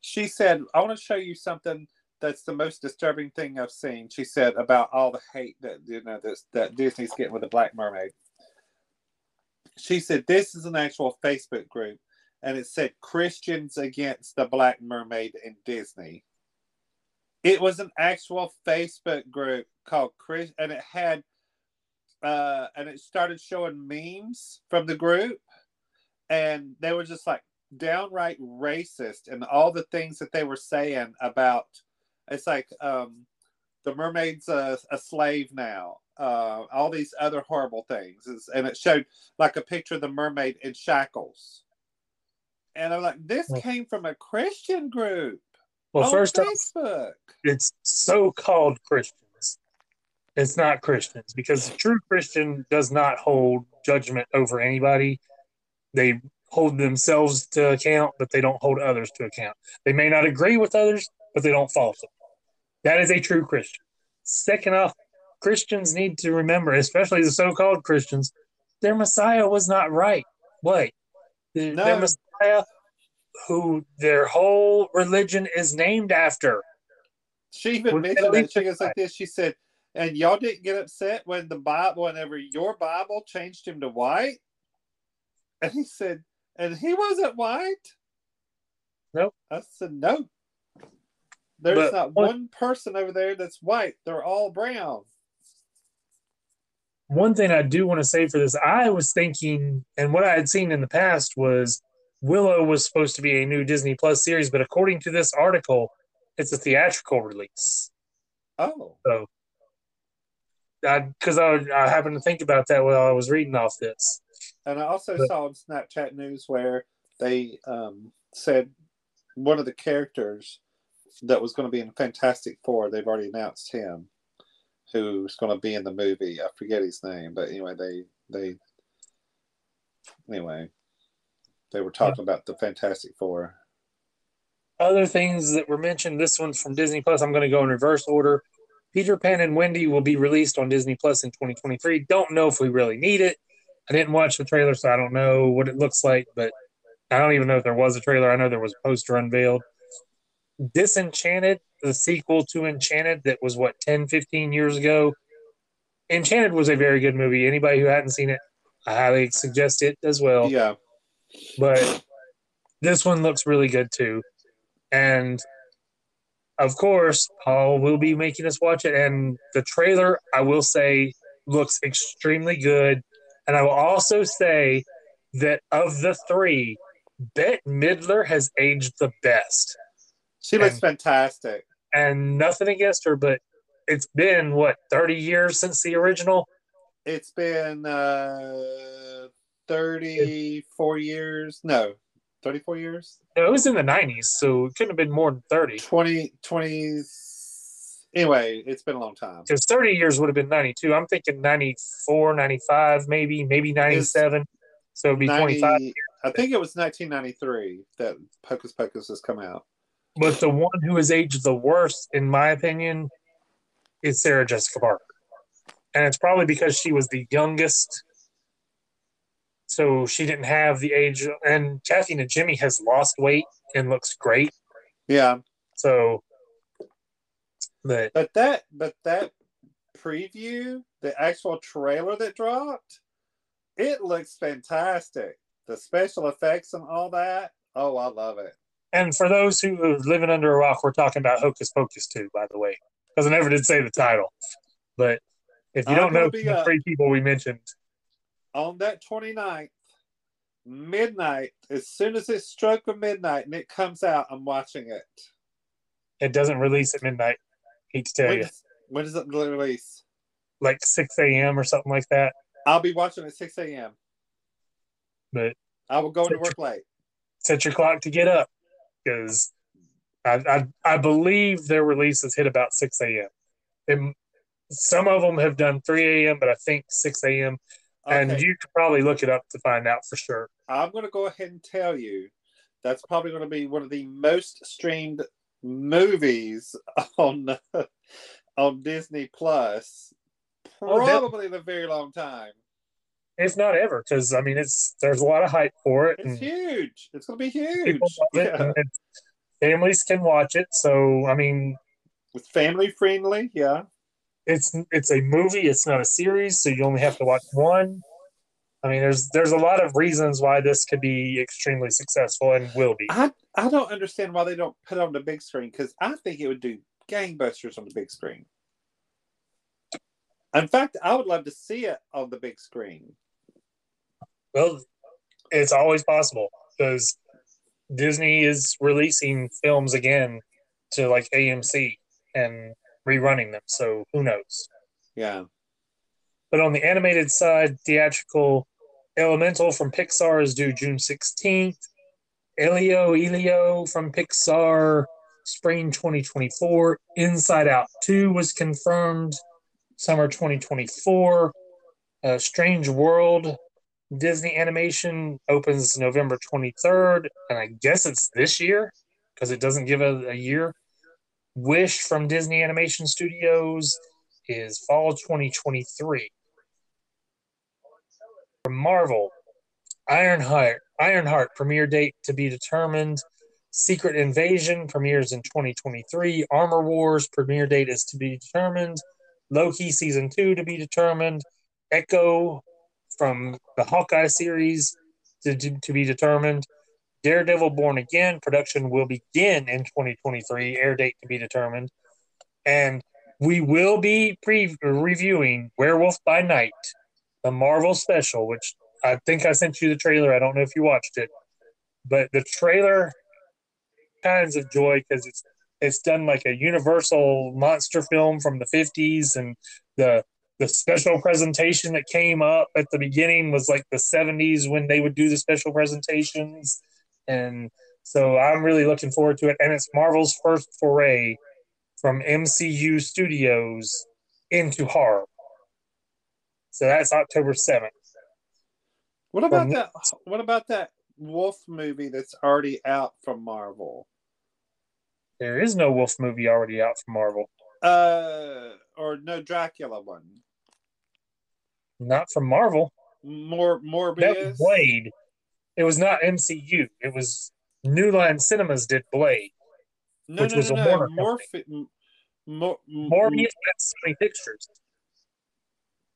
she said, I want to show you something that's the most disturbing thing I've seen. She said about all the hate that you know this, that Disney's getting with the Black Mermaid. She said this is an actual Facebook group, and it said Christians against the Black Mermaid in Disney. It was an actual Facebook group called Chris, and it had uh, and it started showing memes from the group, and they were just like downright racist and all the things that they were saying about. It's like um, the mermaid's a, a slave now. Uh, all these other horrible things, It's- and it showed like a picture of the mermaid in shackles. And I'm like, this came from a Christian group well, first off, Facebook. it's so-called Christians. It's not Christians because a true Christian does not hold judgment over anybody. They hold themselves to account, but they don't hold others to account. They may not agree with others, but they don't fault them. That is a true Christian. Second off, Christians need to remember, especially the so called Christians, their Messiah was not right. Wait, their, No. their Messiah, who their whole religion is named after, She even mentioned at that she goes like this. She said, "And y'all didn't get upset when the Bible, whenever your Bible changed him to white." And he said, "And he wasn't white." Nope. I said, "No." There's But not what- one person over there that's white. They're all brown. one thing I do want to say for this, I was thinking, and what I had seen in the past was Willow was supposed to be a new Disney Plus series, but according to this article, it's a theatrical release. Oh, I because I, I, happened to think about that while I was reading off this. and I also But- saw on Snapchat news where they um, said one of the characters that was going to be in Fantastic Four. They've already announced him, who's going to be in the movie. I forget his name, but anyway, they they anyway they were talking about the Fantastic Four. Other things that were mentioned, this one's from Disney Plus. I'm going to go in reverse order. Peter Pan and Wendy will be released on Disney Plus in 2023. Don't know if we really need it. I didn't watch the trailer, so I don't know what it looks like, but I don't even know if there was a trailer. I know there was a poster unveiled. Disenchanted, the sequel to Enchanted that was what 10, 15 years ago. Enchanted was a very good movie. Anybody who hadn't seen it, I highly suggest it as well Yeah, but this one looks really good too. And of course, Paul will be making us watch it. And the trailer, I will say, looks extremely good. And I will also say that of the three, Bette Midler has aged the best. she looks And- fantastic. And nothing against her, but it's been what 30 years since the original. It's been uh, thirty-four years. No, thirty-four years. No, it was in the 90s, so it couldn't have been more than 30. 20, 20 Anyway, it's been a long time. because 30 years would have been 92. I'm thinking 94, 95, maybe, maybe 97. So it'd be 25. 90, I think it was 1993 that Pocus Pocus has come out. But the one who has aged the worst, in my opinion, is Sarah Jessica Parker. And it's probably because she was the youngest. So she didn't have the age. And Kathy Najimy has lost weight and looks great. Yeah, So, but but that but that preview, the actual trailer that dropped, it looks fantastic. The special effects and all that. Oh, I love it. And for those who are living under a rock, we're talking about Hocus Pocus 2, by the way, because I never did say the title. But if you I'm don't know the uh, three people we mentioned, On that 29th, midnight, as soon as it struck of midnight and it comes out, I'm watching it. it doesn't release at midnight. Hate to tell When you, does, when does it release? like 6 a.m. or something like that. I'll be watching at 6 a.m. But I will go to work late. set your clock to get up because I, I, I believe their releases hit about 6 a.m. And some of them have done 3 a.m., but I think 6 a.m. And you could probably look it up to find out for sure. I'm going to go ahead and tell you that's probably going to be one of the most streamed movies [laughs] on on Disney Plus, Oh, probably in a very long time. If not ever, because I mean, it's there's a lot of hype for it. It's huge. It's going to be huge. Yeah. families can watch it. So I mean, It's family friendly. Yeah. It's it's a movie. It's not a series, so you only have to watch one. I mean, there's there's a lot of reasons why this could be extremely successful and will be. I I don't understand why they don't put it on the big screen because I think it would do gangbusters on the big screen. In fact, I would love to see it on the big screen. Well, it's always possible because Disney is releasing films again to like AMC and rerunning them. So who knows? Yeah. But on the animated side, theatrical Elemental from Pixar is due June 16th. Elio Elio from Pixar, spring 2024. Inside Out 2 was confirmed summer 2024. Uh, Strange World Disney Animation opens November 23rd, and I guess it's this year because it doesn't give a, a year. Wish from Disney Animation Studios is fall 2023. From Marvel, Ironheart, Ironheart premiere date to be determined. Secret Invasion premieres in 2023. Armor Wars premiere date is to be determined. Loki season two to be determined. Echo from the Hawkeye series to, to, to be determined. Daredevil Born Again production will begin in 2023. Air date to be determined. And we will be pre- reviewing Werewolf by Night, the Marvel special, which I think I sent you the trailer. I don't know if you watched it, but the trailer kinds of joy because it's it's done like a universal monster film from the 50s and the the special presentation that came up at the beginning was like the 70s when they would do the special presentations and so i'm really looking forward to it and it's marvel's first foray from mcu studios into horror so that's october 7th What about From- that? What about that Wolf movie that's already out from Marvel? there is no wolf movie already out from marvel Uh, or no Dracula one? not from marvel More that Morbius. was blade it was not mcu it was new line cinemas did blade No, which no, was no, a. Warner Morphe- m- Mor- morbius that's sony pictures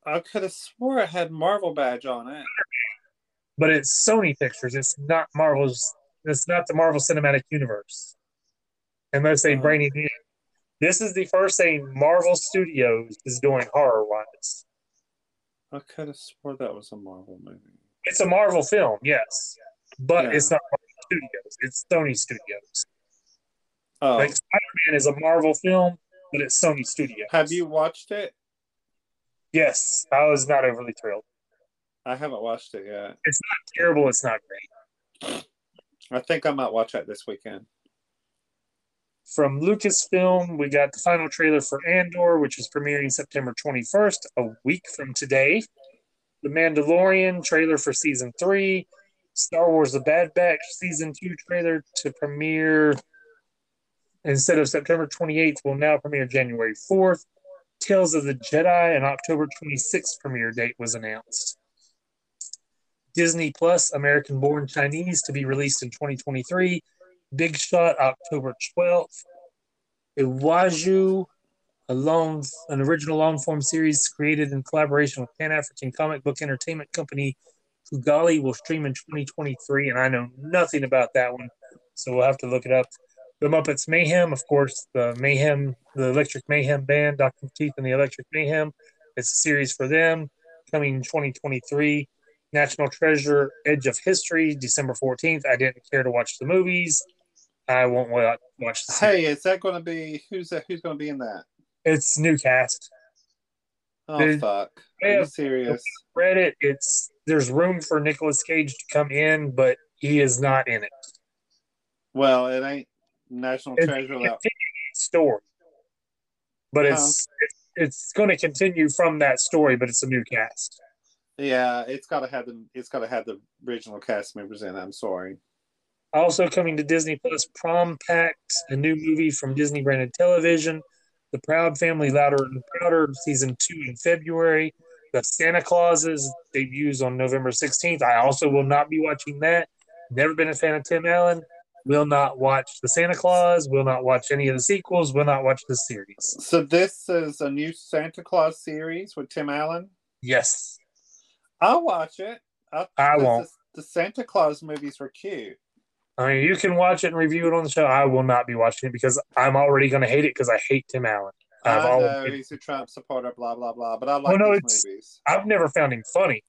I could have swore it had Marvel badge on it. but it's Sony Pictures. It's not Marvel's. It's not the Marvel Cinematic Universe, unless they Uh-huh. bring it in. This is the first thing Marvel Studios is doing horror wise. I could have swore that was a Marvel movie. It's a Marvel film, yes, but Yeah. it's not Marvel Studios. It's Sony Studios. Oh, Like Spider Man is a Marvel film, but it's Sony Studios. have you watched it? Yes, I was not overly thrilled. I haven't watched it yet. It's not terrible. It's not great. I think I might watch that this weekend. From Lucasfilm, we got the final trailer for Andor, which is premiering September 21st, a week from today. The Mandalorian trailer for season three. Star Wars The Bad Batch season two trailer to premiere instead of September 28th, will now premiere January 4th. Tales of the Jedi, an October 26th premiere date was announced. Disney Plus, American Born Chinese to be released in 2023. Big Shot, October 12th. Iwaju, a long, an original long form series created in collaboration with Pan African comic book entertainment company Kugali, will stream in 2023. And I know nothing about that one, so we'll have to look it up. The Muppets Mayhem, of course, the Mayhem, the Electric Mayhem band, Dr. Teeth and the Electric Mayhem. It's a series for them coming in 2023. National Treasure, Edge of History, December 14th. I didn't care to watch the movies. I won't watch the series. Hey, is that going to be who's that? Who's going to be in that? It's new cast. Oh fuck! Are you serious? Read it. It's there's room for Nicolas Cage to come in, but he is not in it. Well, it ain't National It's Treasure. Without, story, but it's it's, it's going to continue from that story, but it's a new cast. yeah, it's got to have the it's got to have the original cast members in. I'm sorry. Also coming to Disney Plus, Prom Pact, a new movie from Disney branded television. The Proud Family, Louder and Prouder, season two in February. The Santa Clauses debuts on November 16th. I also will not be watching that. Never been a fan of Tim Allen. Will not watch the Santa Claus. Will not watch any of the sequels. Will not watch the series. So this is a new Santa Claus series with Tim Allen. Yes, I'll watch it. I, I won't. The, the Santa Claus movies were cute. I mean you can watch it and review it on the show. I will not be watching it because I'm already going to hate it because I hate Tim Allen. I've I always know he's a Trump supporter, blah blah blah. But I oh, like no, these it's- movies. I've never found him funny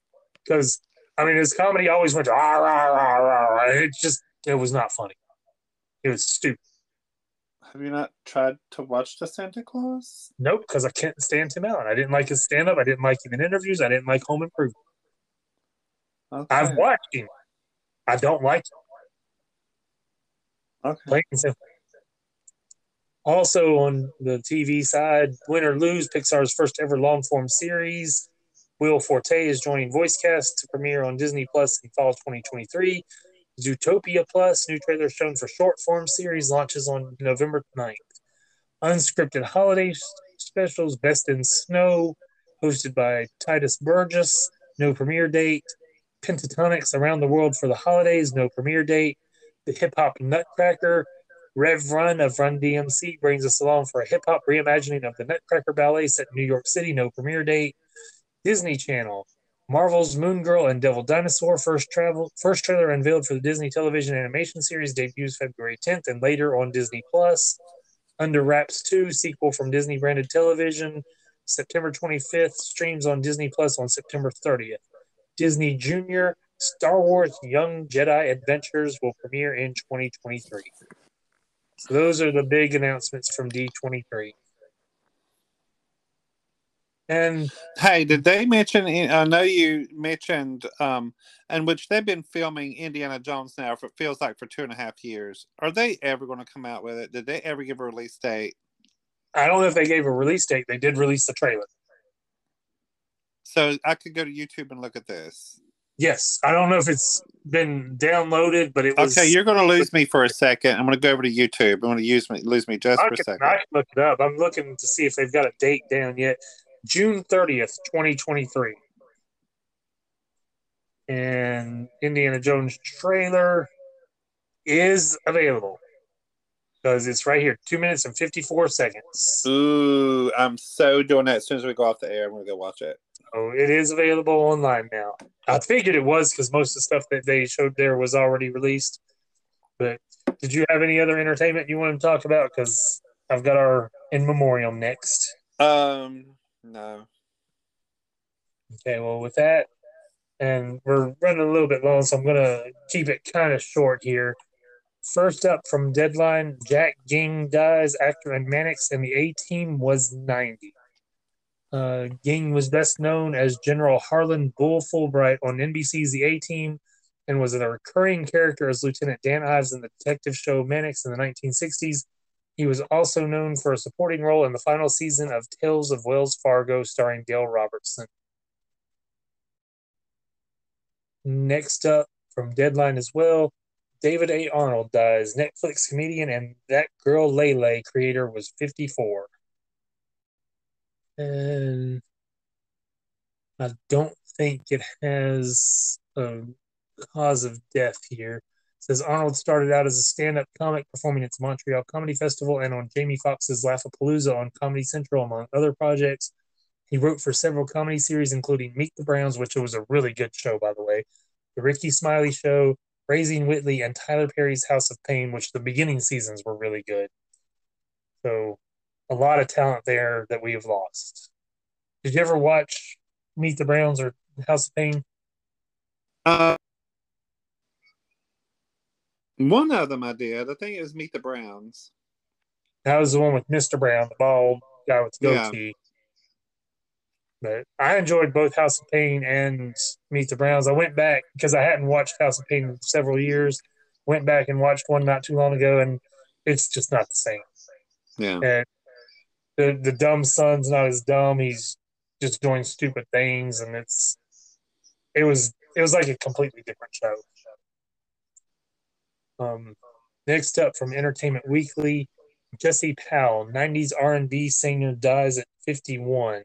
because I mean his comedy always went rah, rah, rah, rah, rah. It just it was not funny. It was stupid. Have you not tried to watch the Santa Claus? Nope, because I can't stand Tim Allen. I didn't like his stand up. I didn't like him in interviews. I didn't like Home Improvement. Okay. I've watched him. I don't like him. Okay. Also on the TV side, Win or Lose, Pixar's first ever long form series. Will Forte is joining VoiceCast to premiere on Disney Plus in fall 2023. Zootopia Plus, new trailer shown for short form series, launches on November 9th. Unscripted holiday specials, Best in Snow, hosted by Tituss Burgess, no premiere date. Pentatonix Around the World for the Holidays, no premiere date. The Hip Hop Nutcracker, Rev Run of Run DMC brings us along for a hip hop reimagining of the Nutcracker Ballet set in New York City, no premiere date. Disney Channel, Marvel's Moon Girl and Devil Dinosaur first travel first trailer unveiled for the Disney television animation series debuts February 10th and later on Disney Plus. Under Wraps 2 sequel from Disney branded television September 25th streams on Disney Plus on September 30th. Disney Junior Star Wars Young Jedi Adventures will premiere in 2023. So those are the big announcements from D23. And hey, did they mention? I know you mentioned, um, and which they've been filming Indiana Jones now for it feels like for two and a half years. Are they ever going to come out with it? Did they ever give a release date? I don't know if they gave a release date. They did release the trailer. So I could go to YouTube and look at this. Yes, I don't know if it's been downloaded, but it was. Okay, you're going to lose me for a [laughs] second. I'm going to go over to YouTube. I'm going to use me, lose me just I for a second. I can look it up. I'm looking to see if they've got a date down yet. June 30th, 2023. And Indiana Jones trailer is available because it's right here, two minutes and 54 seconds. Ooh, I'm so doing that. As soon as we go off the air, I'm going to go watch it. It is available online now. I figured it was because most of the stuff that they showed there was already released. But did you have any other entertainment you want to talk about? Because I've got our in memoriam next. Um, no. Okay, well, with that, and we're running a little bit long, so I'm going to keep it kind of short here. First up from Deadline, Jack Ging dies. Actor in Mannix and the A Team was 90. Uh, Ging was best known as General Harlan Bull Fulbright on NBC's The A Team and was a recurring character as Lieutenant Dan Ives in the detective show Mannix in the 1960s. He was also known for a supporting role in the final season of Tales of Wells Fargo, starring Dale Robertson. Next up from Deadline as well, David A. Arnold dies. Netflix comedian and That Girl Lay creator was 54. And I don't think it has a cause of death here. It says Arnold started out as a stand-up comic performing at the Montreal Comedy Festival and on Jamie Foxx's Laffapalooza on Comedy Central, among other projects. He wrote for several comedy series, including Meet the Browns, which was a really good show, by the way, The Rickey Smiley Show, Raising Whitley, and Tyler Perry's House of Payne, which the beginning seasons were really good. So, a lot of talent there that we have lost. Did you ever watch Meet the Browns or House of Payne? Uh, one of them I did. I think it was Meet the Browns. That was the one with Mr. Brown, the bald guy with the Yeah. goatee. But I enjoyed both House of Payne and Meet the Browns. I went back because I hadn't watched House of Payne in several years. Went back and watched one not too long ago, and it's just not the same. Yeah. And the the dumb son's not as dumb. He's just doing stupid things, and it's it was it was like a completely different show. Um, next up from Entertainment Weekly, Jesse Powell, '90s R&B singer, dies at 51.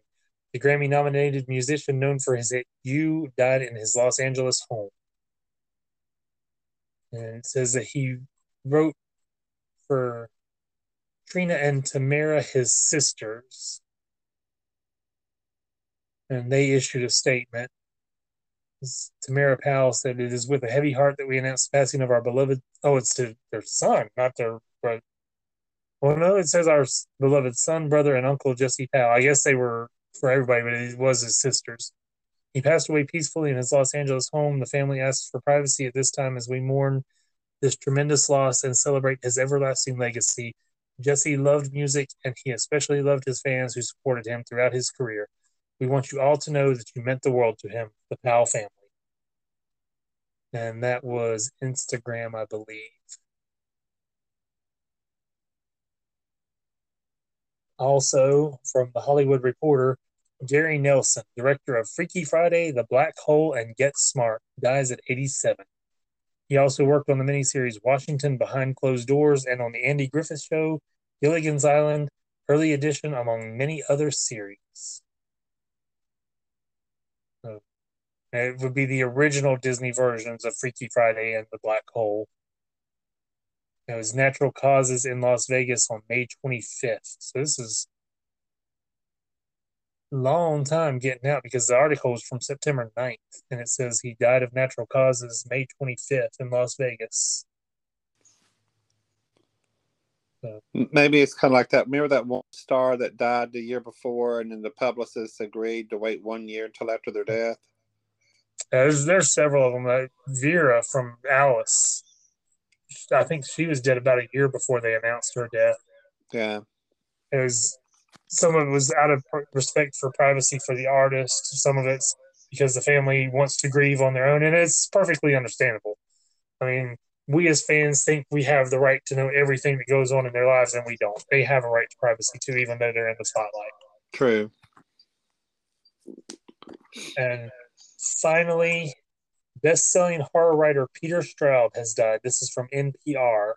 The Grammy-nominated musician known for his hit "You" died in his Los Angeles home. And it says that he wrote for Trina and Tamara, his sisters, and they issued a statement. Tamara Powell said, "It is with a heavy heart that we announce the passing of our beloved." Oh, it's to their son, not their brother. Well, no, it says our beloved son, brother, and uncle Jesse Powell. I guess they were for everybody, but it was his sisters. He passed away peacefully in his Los Angeles home. The family asks for privacy at this time as we mourn this tremendous loss and celebrate his everlasting legacy. Jesse loved music, and he especially loved his fans who supported him throughout his career. We want you all to know that you meant the world to him, the Powell family. And that was Instagram, I believe. Also, from the Hollywood Reporter, Jerry Nelson, director of Freaky Friday, The Black Hole, and Get Smart, dies at 87. He also worked on the miniseries Washington Behind Closed Doors and on The Andy Griffith Show, Gilligan's Island, Early Edition, among many other series. So, it would be the original Disney versions of Freaky Friday and The Black Hole. It was Natural Causes in Las Vegas on May 25th. So this is long time getting out because the article is from September 9th and it says he died of natural causes May 25th in Las Vegas. So. Maybe it's kind of like that. Remember that one star that died the year before, and then the publicists agreed to wait one year until after their death. there's there's several of them. Like Vera from Alice, I think she was dead about a year before they announced her death. Yeah, it was some of it was out of respect for privacy for the artist. Some of it's because the family wants to grieve on their own, and it's perfectly understandable. I mean, we as fans think we have the right to know everything that goes on in their lives, and we don't. They have a right to privacy too, even though they're in the spotlight. True. And finally, best-selling horror writer Peter Straub has died. This is from NPR.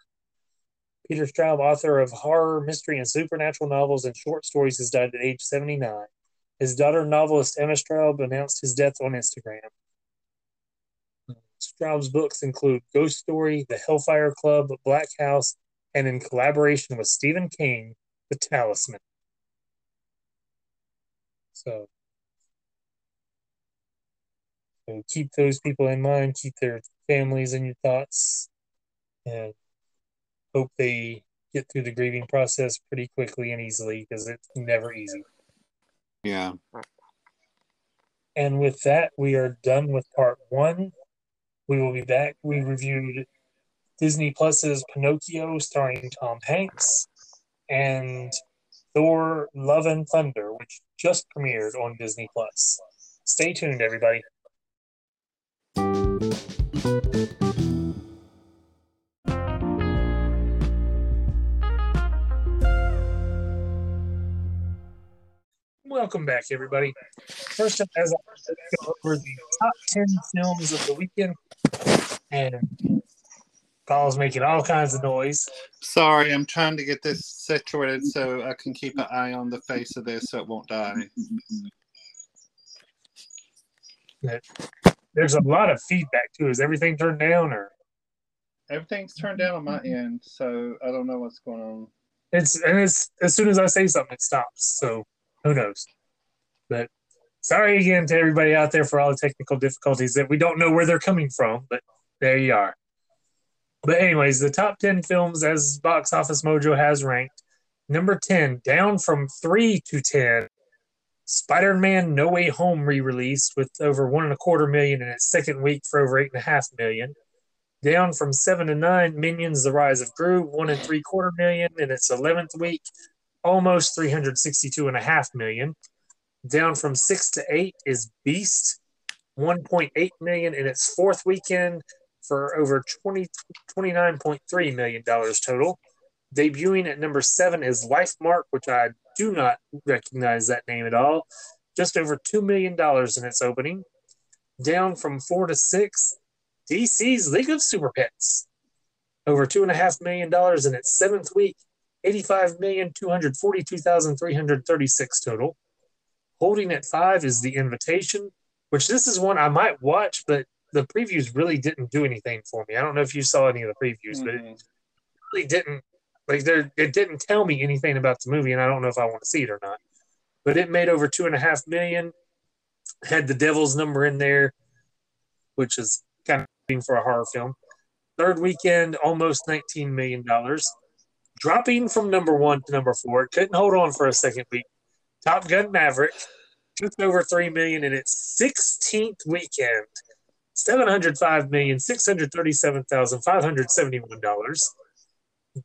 Peter Straub, author of horror, mystery, and supernatural novels and short stories, has died at age 79. His daughter, novelist Emma Straub, announced his death on Instagram. Straub's books include Ghost Story, The Hellfire Club, Black House, and in collaboration with Stephen King, The Talisman. So, so keep those people in mind, keep their families in your thoughts, and hope they get through the grieving process pretty quickly and easily because it's never easy. Yeah. And with that, we are done with part one. We will be back. We reviewed Disney Plus's Pinocchio starring Tom Hanks and Thor Love and Thunder, which just premiered on Disney Plus. Stay tuned, everybody. Welcome back, everybody. First up, as I go over the top 10 films of the weekend, and Paul's making all kinds of noise. Sorry, I'm trying to get this situated so I can keep an eye on the face of this so it won't die. There's a lot of feedback too. Is everything turned down or? Everything's turned down on my end, so I don't know what's going on. It's and it's as soon as I say something, it stops. So who knows? But sorry again to everybody out there for all the technical difficulties that we don't know where they're coming from, but there you are. But anyways, the top 10 films as Box Office Mojo has ranked. Number 10, down from 3 to 10, Spider-Man No Way Home re-release with over one and a quarter million in its second week for over eight and a half million. Down from seven to nine, Minions: The Rise of Gru, one and three quarter million in its eleventh week almost 362 and a half million. Down from six to eight is Beast, 1.8 million in its fourth weekend for over 20, $29.3 million total. Debuting at number seven is Lifemark, which I do not recognize that name at all. Just over $2 million in its opening. Down from four to six, DC's League of Super Pets. Over $2.5 million in its seventh week 85,242,336 total. Holding at five is The Invitation, which this is one I might watch, but the previews really didn't do anything for me. I don't know if you saw any of the previews, mm-hmm. but it mm-hmm. really didn't like there it didn't tell me anything about the movie, and I don't know if I want to see it or not. But it made over two and a half million, had the devil's number in there, which is kind of for a horror film. Third weekend, almost $19 million dropping from number one to number four. Couldn't hold on for a second week. Top Gun Maverick, just over three million in its 16th weekend. Seven hundred five million six hundred thirty-seven thousand five hundred seventy-one dollars.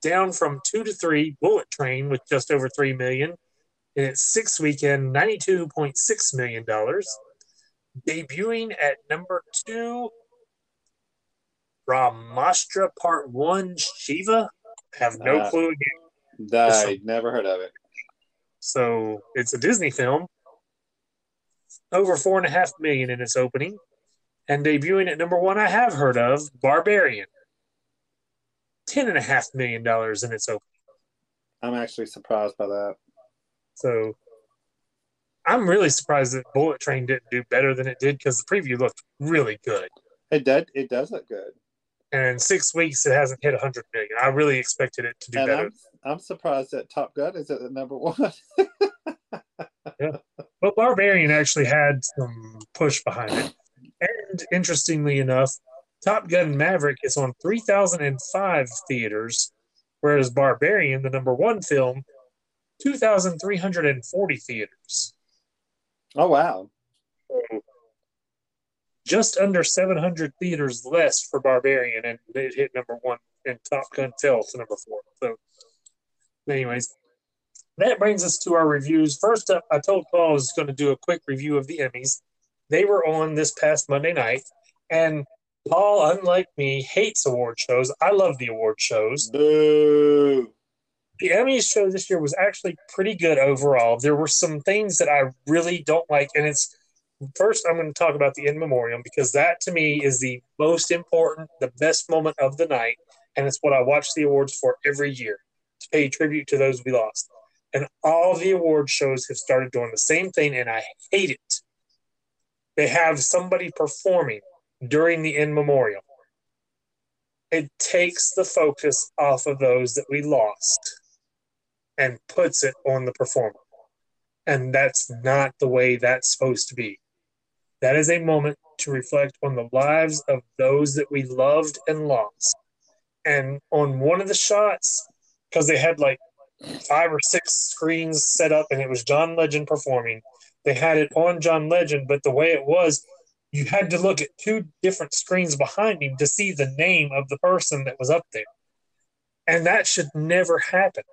Down from two to three, Bullet Train with just over three million in its sixth weekend, ninety-two point six million dollars. Debuting at number two, Brahmastra Part One, Shiva have no uh, clue again. Died. Never heard of it. So it's a Disney film. over four and a half million in its opening, and debuting at number one, I have heard of Barbarian, ten and a half million dollars in its opening. I'm actually surprised by that. So I'm really surprised that Bullet Train didn't do better than it did because the preview looked really good. It did. It does look good. And in six weeks, it hasn't hit 100 million. I really expected it to do and better. I'm, I'm surprised that Top Gun is at the number one. [laughs] But Barbarian actually had some push behind it. And interestingly enough, Top Gun Maverick is on 3,005 theaters, whereas Barbarian, the number one film, 2,340 theaters. oh wow! Just under 700 theaters less for Barbarian, and it hit number one, and Top Gun fell to number four. So, anyways, that brings us to our reviews. First up, I told Paul I was going to do a quick review of the Emmys. They were on this past Monday night, and Paul, unlike me, hates award shows. I love the award shows. Boo! The Emmys show this year was actually pretty good overall. There were some things that I really don't like, and it's first I'm going to talk about the in memoriam because that to me is the most important, the best moment of the night, and it's what I watch the awards for every year to pay tribute to those we lost. And all the award shows have started doing the same thing, and I hate it. They have somebody performing during the in memoriam. It takes the focus off of those that we lost and puts it on the performer. And that's not the way that's supposed to be. That is a moment to reflect on the lives of those that we loved and lost. And on one of the shots, because they had like five or six screens set up and it was John Legend performing, they had it on John Legend, but the way it was, you had to look at two different screens behind him to see the name of the person that was up there. And that should never happen.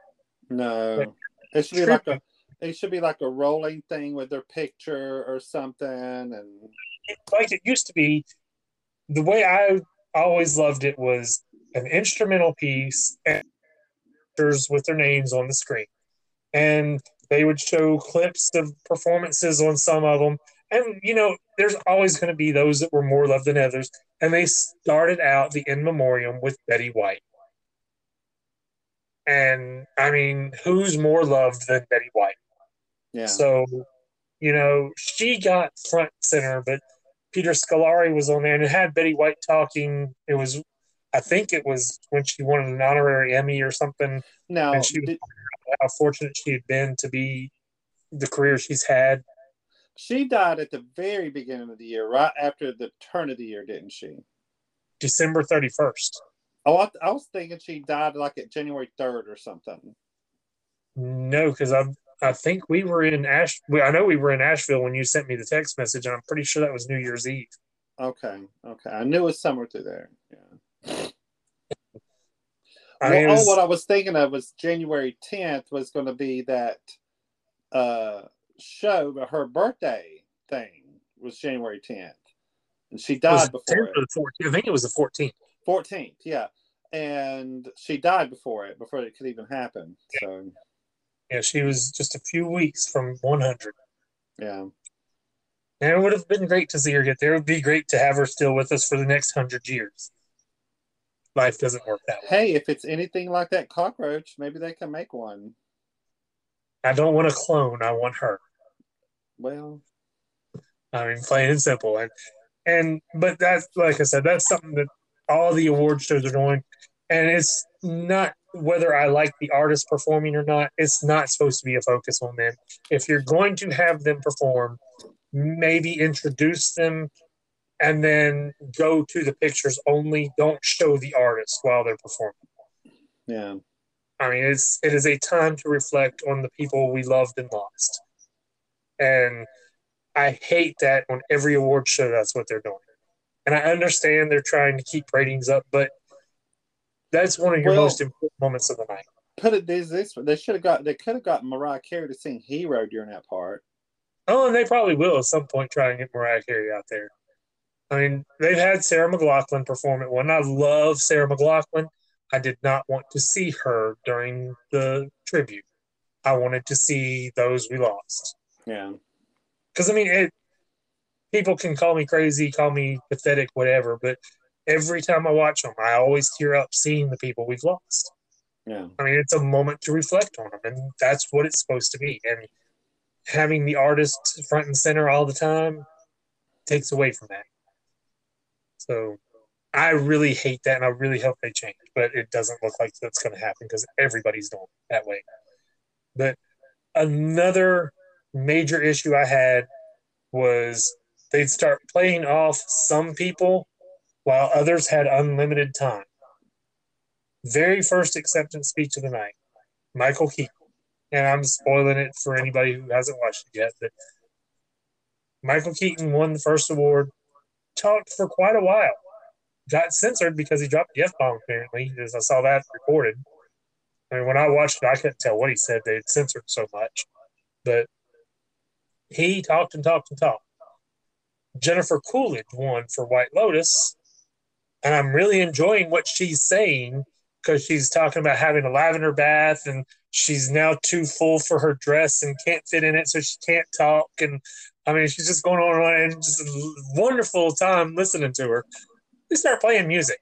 No, it should be like a. It should be like a rolling thing with their picture or something, and like it used to be, the way I always loved it was an instrumental piece and actors with their names on the screen. And they would show clips of performances on some of them. And, you know, there's always going to be those that were more loved than others. And they started out the in memoriam with Betty White. And I mean, who's more loved than Betty White? Yeah. So, you know, she got front center, but Peter Scolari was on there and it had Betty White talking. It was, I think it was when she won an honorary Emmy or something. now, and she was did, how fortunate she had been to be the career she's had. she died at the very beginning of the year, right after the turn of the year, didn't she? December 31st. Oh, I, I was thinking she died like at January third or something. No, because I I think we were in Ash. we- I know we were in Asheville when you sent me the text message, and I'm pretty sure that was New Year's Eve. Okay, okay. I knew it was somewhere through there. Yeah. I Well, mean, it was- oh, what I was thinking of was January 10th was going to be that uh, show, but her birthday thing was January 10th. And she died before it. the 14th. I think it was the 14th. 14th, yeah. And she died before it, before it could even happen. So, Yeah, she was just a few weeks from 100. yeah. And it would have been great to see her get there. It would be great to have her still with us for the next hundred years. Life doesn't work that way. Hey, if it's anything like that cockroach, maybe they can make one. I don't want a clone. I want her. Well, I mean, plain and simple. And and but that's like I said, that's something that all the award shows are doing. And it's not whether I like the artist performing or not. It's not supposed to be a focus on them. If you're going to have them perform, maybe introduce them and then go to the pictures only. Don't show the artist while they're performing. yeah. I mean, it's it is a time to reflect on the people we loved and lost, and I hate that on every award show. That's what they're doing, and I understand they're trying to keep ratings up, but that's one of your Well- most important moments of the night. Put it this this way. They should have got they could have got Mariah Carey to sing Hero during that part. Oh, and they probably will at some point try and get Mariah Carey out there. I mean, they've had Sarah McLachlan perform at one. I love Sarah McLachlan. I did not want to see her during the tribute. I wanted to see those we lost. Yeah. because I mean, it people can call me crazy, call me pathetic, whatever, but every time I watch them, I always tear up seeing the people we've lost. Yeah. I mean, it's a moment to reflect on them, and that's what it's supposed to be. And having the artist front and center all the time takes away from that. So I really hate that, and I really hope they change. But it doesn't look like that's going to happen because everybody's doing it that way. But another major issue I had was they'd start playing off some people while others had unlimited time. Very first acceptance speech of the night, Michael Keaton. And I'm spoiling it for anybody who hasn't watched it yet, but Michael Keaton won the first award, talked for quite a while, got censored because he dropped the F bomb, apparently, as I saw that recorded. I mean, when I watched it, I couldn't tell what he said. They'd censored so much. But he talked and talked and talked. Jennifer Coolidge won for White Lotus, and I'm really enjoying what she's saying because she's talking about having a lavender bath and she's now too full for her dress and can't fit in it, so she can't talk. And I mean, she's just going on and on, and just a wonderful time listening to her. We start playing music.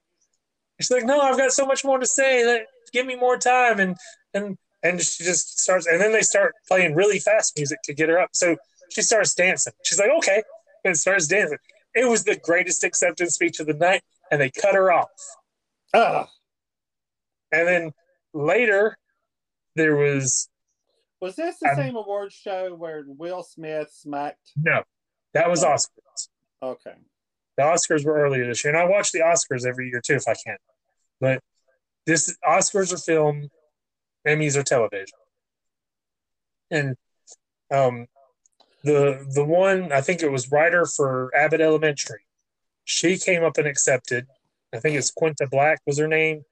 She's like, "No, I've got so much more to say. Let, give me more time." And and and she just starts, and then they start playing really fast music to get her up. So she starts dancing. She's like, "Okay," and starts dancing. It was the greatest acceptance speech of the night, and they cut her off. Ah, And then later, there was was this the Um, same award show where Will Smith smacked? no, that was Oh. Oscars. Okay. The Oscars were earlier this year, and I watch the Oscars every year too if I can. But this Oscars are film, Emmys are television, and um, the the one I think it was writer for Abbott Elementary. She came up and accepted. I think it's Quinta Black was her name,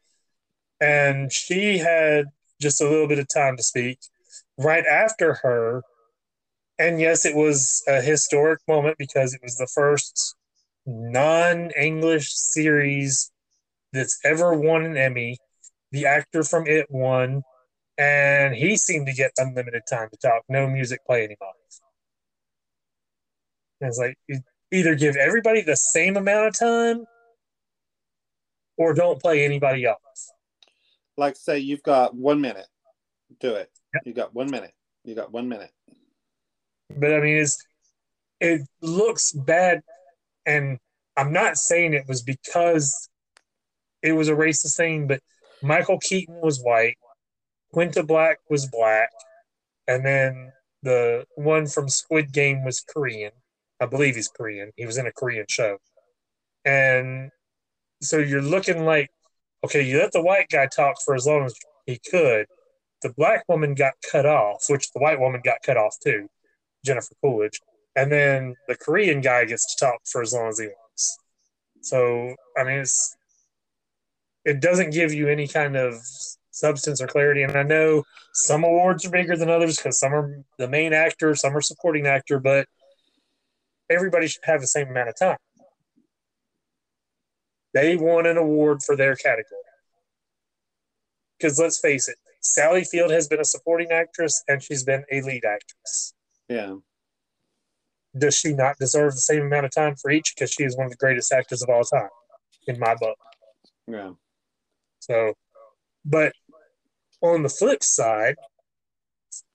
and she had just a little bit of time to speak. Right after her, and yes, it was a historic moment because it was the first non-English series that's ever won an Emmy. The actor from it won, and he seemed to get unlimited time to talk, no music playing off. And it's like either give everybody the same amount of time, or don't play anybody else. Like say you've got one minute. Do it. Yep. You got one minute. You got one minute. But I mean, it's it looks bad, and I'm not saying it was because it was a racist thing, but Michael Keaton was white, Quinta Black was black, and then the one from Squid Game was Korean. I believe he's Korean. He was in a Korean show, and so you're looking like, okay, you let the white guy talk for as long as he could. The black woman got cut off, which the white woman got cut off too. Jennifer Coolidge, and then the Korean guy gets to talk for as long as he wants. So I mean, it's it doesn't give you any kind of substance or clarity. And I know some awards are bigger than others because some are the main actor, some are supporting actor, but everybody should have the same amount of time. They won an award for their category. Because let's face it, Sally Field has been a supporting actress and she's been a lead actress Yeah. does she not deserve the same amount of time for each? Because she is one of the greatest actors of all time, in my book. Yeah. So, but on the flip side,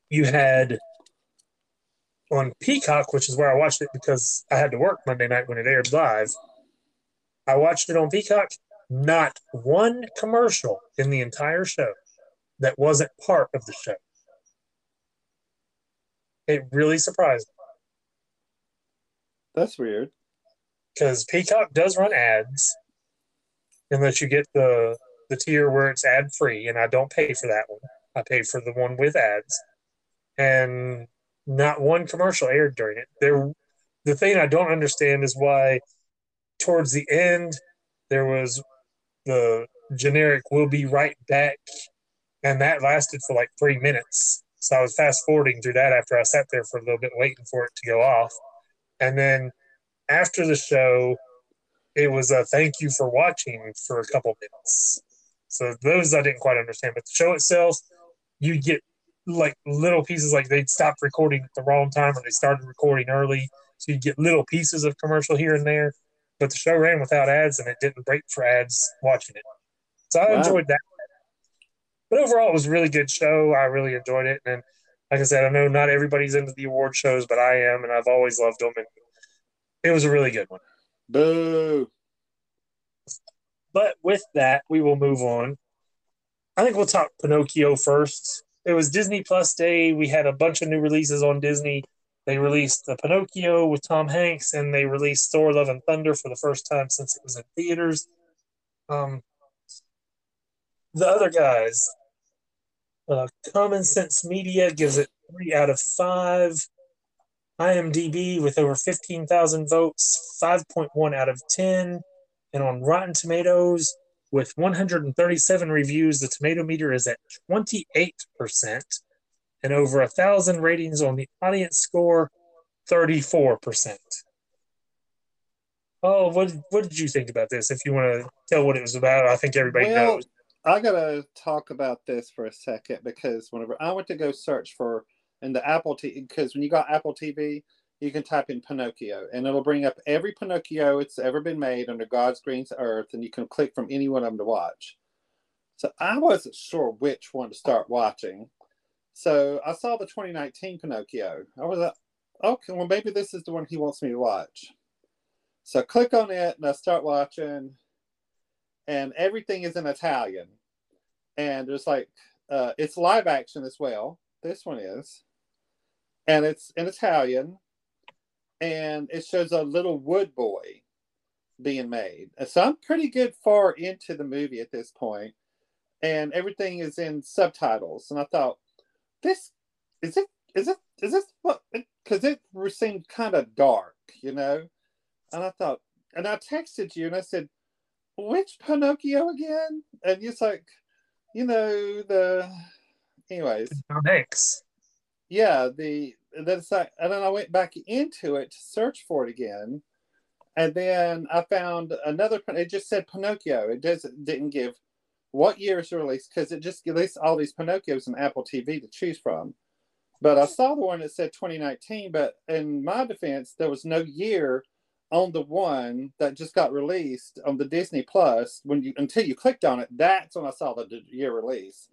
you had on Peacock, which is where I watched it because I had to work Monday night when it aired live. I watched it on Peacock. Not one commercial in the entire show that wasn't part of the show. It really surprised me. That's weird. because Peacock does run ads, unless you get the the tier where it's ad free, and I don't pay for that one. I pay for the one with ads, and not one commercial aired during it. There, the thing I don't understand is why, towards the end, there was the generic "We'll be right back," and that lasted for like three minutes. So I was fast forwarding through that after I sat there for a little bit waiting for it to go off, and then after the show, it was a thank you for watching for a couple minutes. So those I didn't quite understand. But the show itself, you get like little pieces like they'd stopped recording at the wrong time or they started recording early so you get little pieces of commercial here and there. But the show ran without ads, and it didn't break for ads watching it. So I Wow. enjoyed that. But overall, it was a really good show. I really enjoyed it, and like I said, I know not everybody's into the award shows, but I am, and I've always loved them. And it was a really good one. Boo. But with that, we will move on. I think we'll talk Pinocchio first. It was Disney Plus Day. We had a bunch of new releases on Disney. They released the Pinocchio with Tom Hanks, and they released Thor: Love and Thunder for the first time since it was in theaters. Um, the other guys, uh, Common Sense Media gives it three out of five. IMDb with over fifteen thousand votes, five point one out of ten. And on Rotten Tomatoes, with 137 reviews, the tomato meter is at 28%, and over a thousand ratings on the audience score, 34%. Oh, what what did you think about this? If you want to tell what it was about, I think everybody Well, knows. I gotta talk about this for a second because whenever I went to go search for in the Apple TV, because when you got Apple TV, you can type in Pinocchio and it'll bring up every Pinocchio it's ever been made under God's green earth, and you can click from any one of them to watch. So I wasn't sure which one to start watching. So I saw the 2019 Pinocchio. I was like, okay, well maybe this is the one he wants me to watch. So I click on it and I start watching and everything is in Italian. And there's like, uh, it's live action as well. This one is. And it's in Italian. And it shows a little wood boy being made. So I'm pretty good far into the movie at this point, And everything is in subtitles. And I thought, this, is it, is it, is this what, because it seemed kind of dark, you know? And I thought, and I texted you and I said, which Pinocchio again? And it's like, you know, the anyways. Hanks. Yeah, the that's like and then I went back into it to search for it again. And then I found another it just said Pinocchio. It doesn't didn't give what year it's released because it just released all these Pinocchios on Apple TV to choose from. But I saw the one that said 2019, but in my defense, there was no year on the one that just got released on the Disney Plus. When you until you clicked on it, that's when I saw the year release.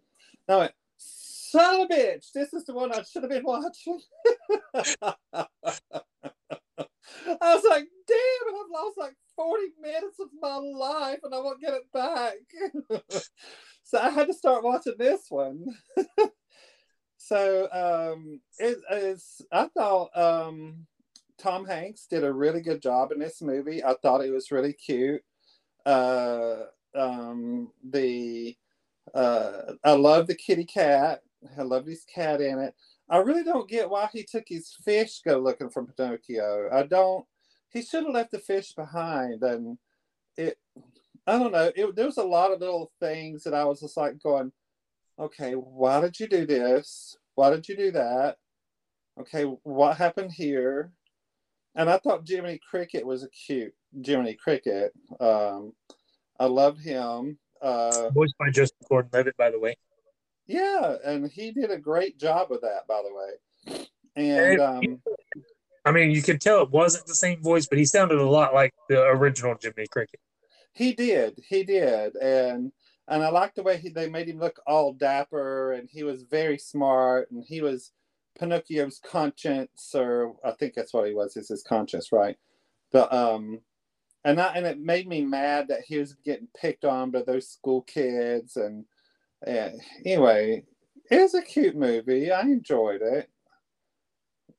Now, son of a bitch, this is the one I should have been watching. [laughs] I was like, damn I've lost like 40 minutes of my life and I won't get it back. [laughs] so I had to start watching this one. [laughs] so um it is I thought um Tom Hanks did a really good job in this movie. I thought it was really cute. Uh um the uh I love the kitty cat. I love his cat in it. I really don't get why he took his fish go looking for Pinocchio. I don't. He should have left the fish behind, and it. I don't know. It, there was a lot of little things that I was just like going, okay, why did you do this? Why did you do that? Okay, what happened here? And I thought Jiminy Cricket was a cute Jiminy Cricket. Um, I loved him. Uh, Voiced by Joseph Gordon Levitt, by the way. Yeah, and he did a great job with that, by the way. And um, I mean, you could tell it wasn't the same voice, but he sounded a lot like the original Jiminy Cricket. he did, he did, and and I liked the way he, they made him look all dapper, and he was very smart, and he was Pinocchio's conscience, or I think that's what he was, is his conscience, right? But um, and I, and it made me mad that he was getting picked on by those school kids, and uh, anyway, it was a cute movie. I enjoyed it.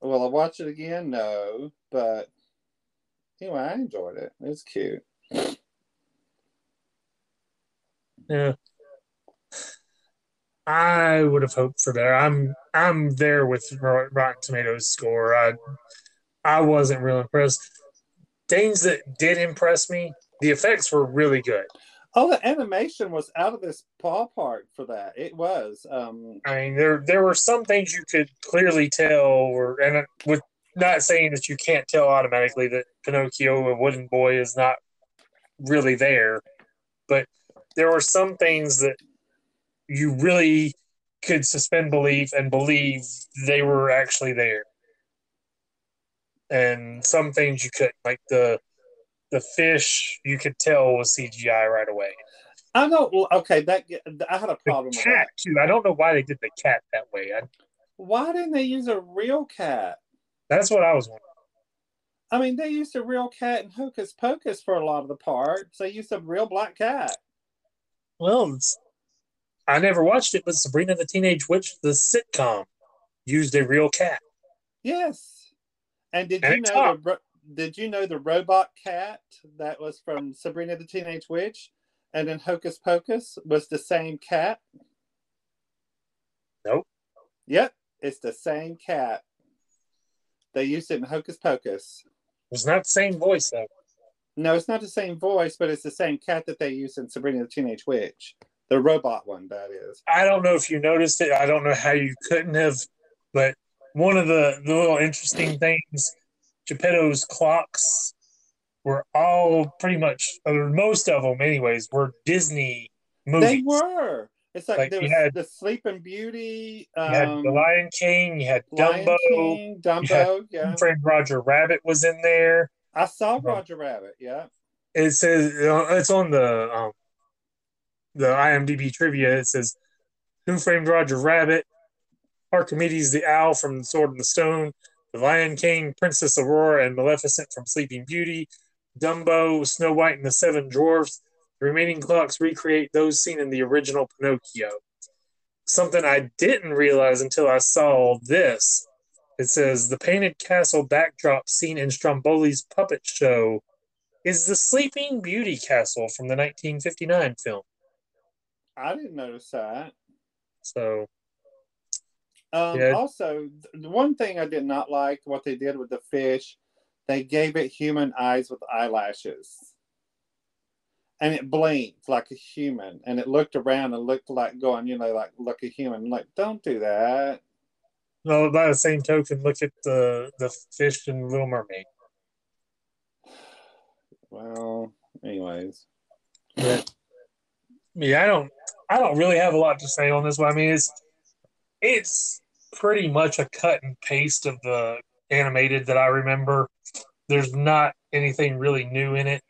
Will I watch it again? No, but anyway, I enjoyed it. It was cute. Yeah. I would have hoped for better. I'm I'm there with Rot- Rotten Tomatoes score. I I wasn't real impressed. Things that did impress me, the effects were really good. Oh, the animation was out of this ballpark for that. It was. Um, I mean, there there were some things you could clearly tell, or and with not saying that you can't tell automatically that Pinocchio, a wooden boy, is not really there, but there were some things that you really could suspend belief and believe they were actually there. and some things you couldn't. Like the the fish, you could tell was CGI right away. I know. Well, okay, that I had a The problem with cat too. I don't know why they did the cat that way. I, Why didn't they use a real cat? that's what I was wondering. I mean, they used a real cat in Hocus Pocus for a lot of the parts. They used a real black cat. Well, I never watched it, but Sabrina the Teenage Witch, the sitcom, used a real cat. Yes. And did And you know the did you know the robot cat that was from Sabrina the Teenage Witch and in Hocus Pocus was the same cat? Nope. Yep, it's the same cat. They used it in Hocus Pocus. It was not the same voice though. No, it's not the same voice, but it's the same cat that they used in Sabrina the Teenage Witch. The robot one, that is. I don't know if you noticed it. I don't know how you couldn't have, but one of the, the little interesting things, Geppetto's clocks were all pretty much, or most of them, anyways, were Disney movies. They were. It's like, Like, there was had- the Sleeping Beauty, You had um, The Lion King, you had Lion Dumbo, King, Dumbo. Yeah, Framed Roger Rabbit was in there. I saw Roger Rabbit. Yeah, It says it's on the um, the IMDb trivia. It says Who Framed Roger Rabbit, Archimedes the Owl from The Sword and the Stone, The Lion King, Princess Aurora, and Maleficent from Sleeping Beauty, Dumbo, Snow White and the Seven Dwarfs. The remaining clocks recreate those seen in the original Pinocchio. Something I didn't realize until I saw this. It says the painted castle backdrop seen in Stromboli's puppet show is the Sleeping Beauty castle from the 1959 film. I didn't notice that. So Um, Yeah. Also, the one thing I did not like what they did with the fish, they gave it human eyes with eyelashes, and it blinked like a human, and it looked around and looked like going, you know, like look a human. Like, don't do that. well, by the same token, look at the the fish in Little Mermaid. Well, anyways, But yeah, I don't I don't really have a lot to say on this one. I mean, it's it's pretty much a cut and paste of the animated that I remember. There's not anything really new in it.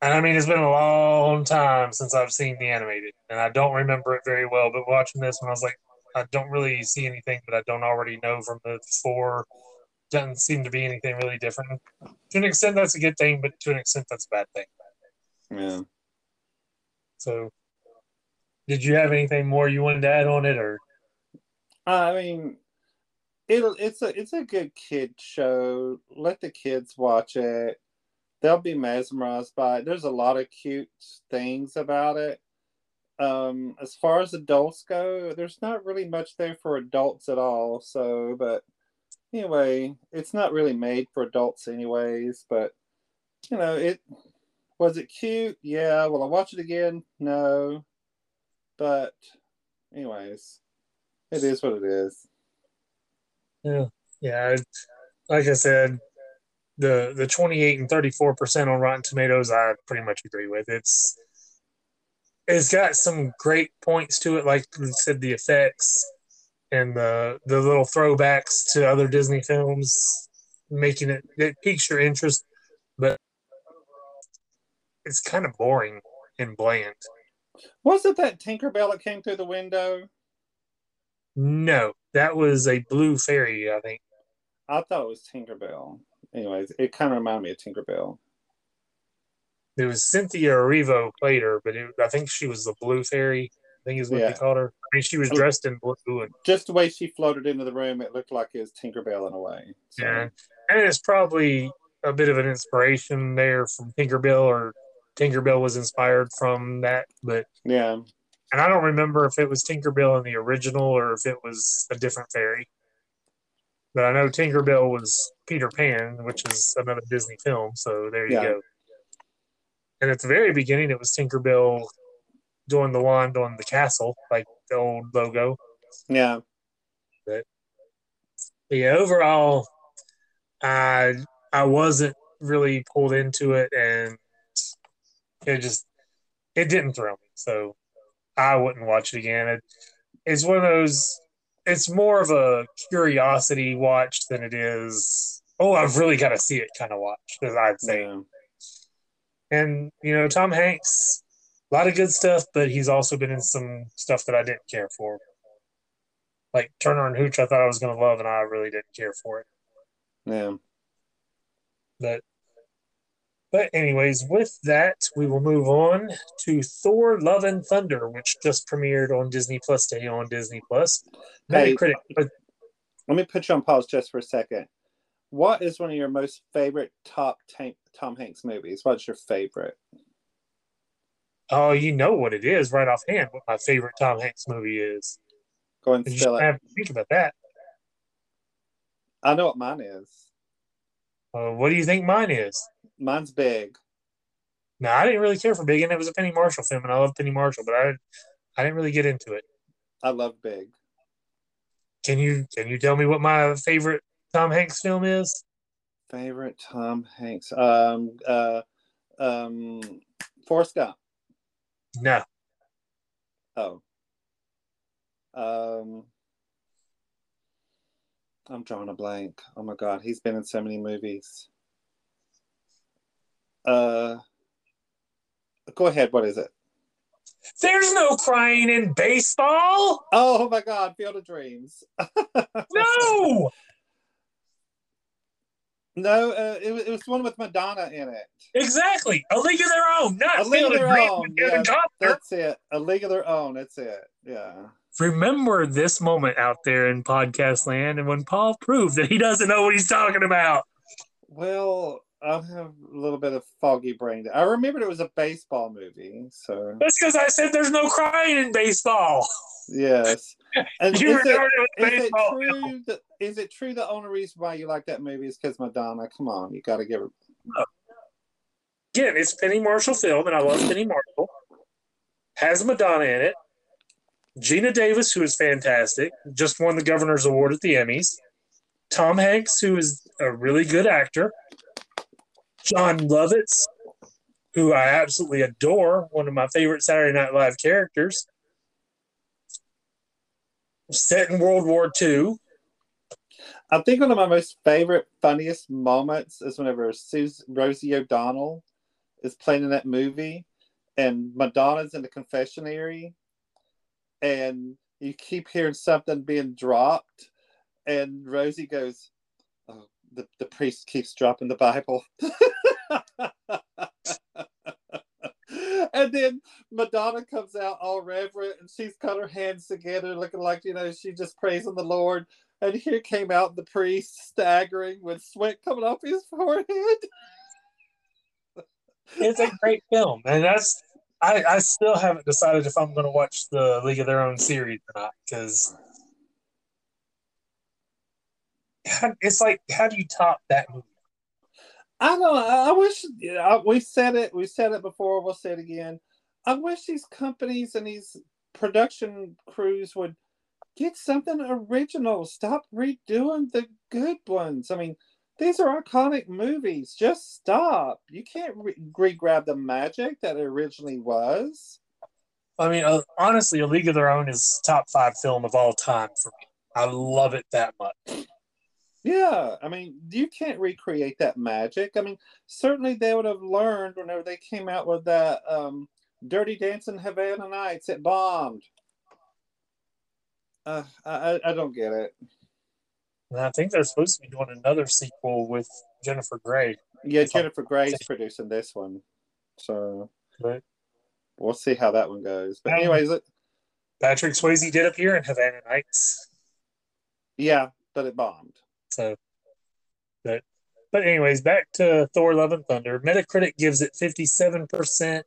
And I mean, it's been a long time since I've seen the animated, and I don't remember it very well. But watching this one, I was like, I don't really see anything that I don't already know from the four. Doesn't seem to be anything really different. To an extent, that's a good thing, but to an extent, that's a bad thing. yeah. So, did you have anything more you wanted to add on it, or I mean, it'll it's a it's a good kid show. Let the kids watch it. They'll be mesmerized by it. There's a lot of cute things about it. Um, as far as adults go, there's not really much there for adults at all. So, but anyway, it's not really made for adults, anyways. But you know, it was it cute? Yeah. Will I watch it again? No. But, anyways, it is what it is. yeah, yeah? I- Like I said, the the twenty eight and thirty four percent on Rotten Tomatoes, I pretty much agree with. It's it's got some great points to it, like we said, the effects and the the little throwbacks to other Disney films, making it it piques your interest, but it's kind of boring and bland. Was it that Tinkerbell that came through the window? No, that was a blue fairy, I think. I thought it was Tinkerbell. Anyways, it kind of reminded me of Tinkerbell. It was Cynthia Erivo played her, but it, I think she was the blue fairy. I think is what Yeah. they called her. I mean, she was dressed in blue, and Just the way she floated into the room, it looked like it was Tinkerbell in a way. So, yeah, and it's probably a bit of an inspiration there from Tinkerbell, or Tinkerbell was inspired from that. But yeah. And I don't remember if it was Tinkerbell in the original or if it was a different fairy. But I know Tinkerbell was Peter Pan, which is another Disney film. So there you Yeah. go. And at the very beginning, it was Tinkerbell doing the wand on the castle, like the old logo. Yeah. But yeah, overall, I I wasn't really pulled into it, and it just it didn't throw me. So I wouldn't watch it again. It, it's one of those it's more of a curiosity watch than it is. Oh, I've really got to see it kind of watch, I'd say. Yeah. And you know, Tom Hanks, a lot of good stuff, but he's also been in some stuff that I didn't care for. Like Turner and Hooch, I thought I was going to love, and I really didn't care for it. Yeah. But but anyways, with that, we will move on to Thor: Love and Thunder, which just premiered on Disney Plus Day on Disney Plus. Hey, but Let me put you on pause just for a second. What is one of your most favorite top tank, Tom Hanks movies? What's your favorite? oh, you know what it is right offhand. What my favorite Tom Hanks movie is. Go and spill it. have to think about that. I know what mine is. Uh, what do you think mine is? Mine's big. No, I didn't really care for Big, and it was a Penny Marshall film, and I love Penny Marshall, but I, I didn't really get into it. I love big. Can you can you tell me what my favorite Tom Hanks film is? Favorite Tom Hanks. Um uh um Forrest Gump. No, Oh. Um I'm drawing a blank. Oh my god, he's been in so many movies. Uh go ahead, what is it? there's no crying in baseball. Oh my god, Field of Dreams. [laughs] No, No, uh, it, was- it was one with Madonna in it. exactly. A League of Their Own, not A League of Their Own, yeah, That's it. A League of Their Own. That's it. Yeah. Remember this moment out there in podcast land, and when Paul proved that he doesn't know what he's talking about. Well, I have a little bit of foggy brain. I remembered it was a baseball movie. So That's because I said there's no crying in baseball. yes. [laughs] And You is it, it is it true that is it true the only reason why you like that movie is because Madonna? Come on, you got to give her. Again, it's Penny Marshall film, and I love Penny Marshall. Has Madonna in it. Geena Davis, who is fantastic, just won the Governor's Award at the Emmys. Tom Hanks, who is a really good actor. Jon Lovitz, who I absolutely adore, one of my favorite Saturday Night Live characters. Set in World War II. I think one of my most favorite, funniest moments is whenever Rosie O'Donnell is playing in that movie, and Madonna's in the confessionary, and you keep hearing something being dropped, and Rosie goes, "Oh, the the priest keeps dropping the Bible." [laughs] and then Madonna comes out all reverent and she's got her hands together, looking like, you know, she just praising the Lord. And here came out the priest staggering with sweat coming off his forehead. It's a great film, and that's I, I still haven't decided if I'm going to watch the League of Their Own series or not because it's like how do you top that movie? I don't. I wish I, we said it. We said it before. We'll say it again. I wish these companies and these production crews would get something original. Stop redoing the good ones. I mean, these are iconic movies. Just stop. You can't re- re-grab the magic that it originally was. I mean, uh, honestly, A League of Their Own is top five film of all time for me. I love it that much. Yeah, I mean, you can't recreate that magic. I mean, certainly they would have learned whenever they came out with that um, Dirty Dancing Havana Nights. It bombed. Uh, I, I I don't get it. And I think they're supposed to be doing another sequel with Jennifer Grey. Yeah, Jennifer Gray's producing this one, so But we'll see how that one goes. But Um, anyways, it, Patrick Swayze did appear in Havana Nights. yeah, but it bombed. So, but but anyways, back to Thor: Love and Thunder. Metacritic gives it fifty seven percent.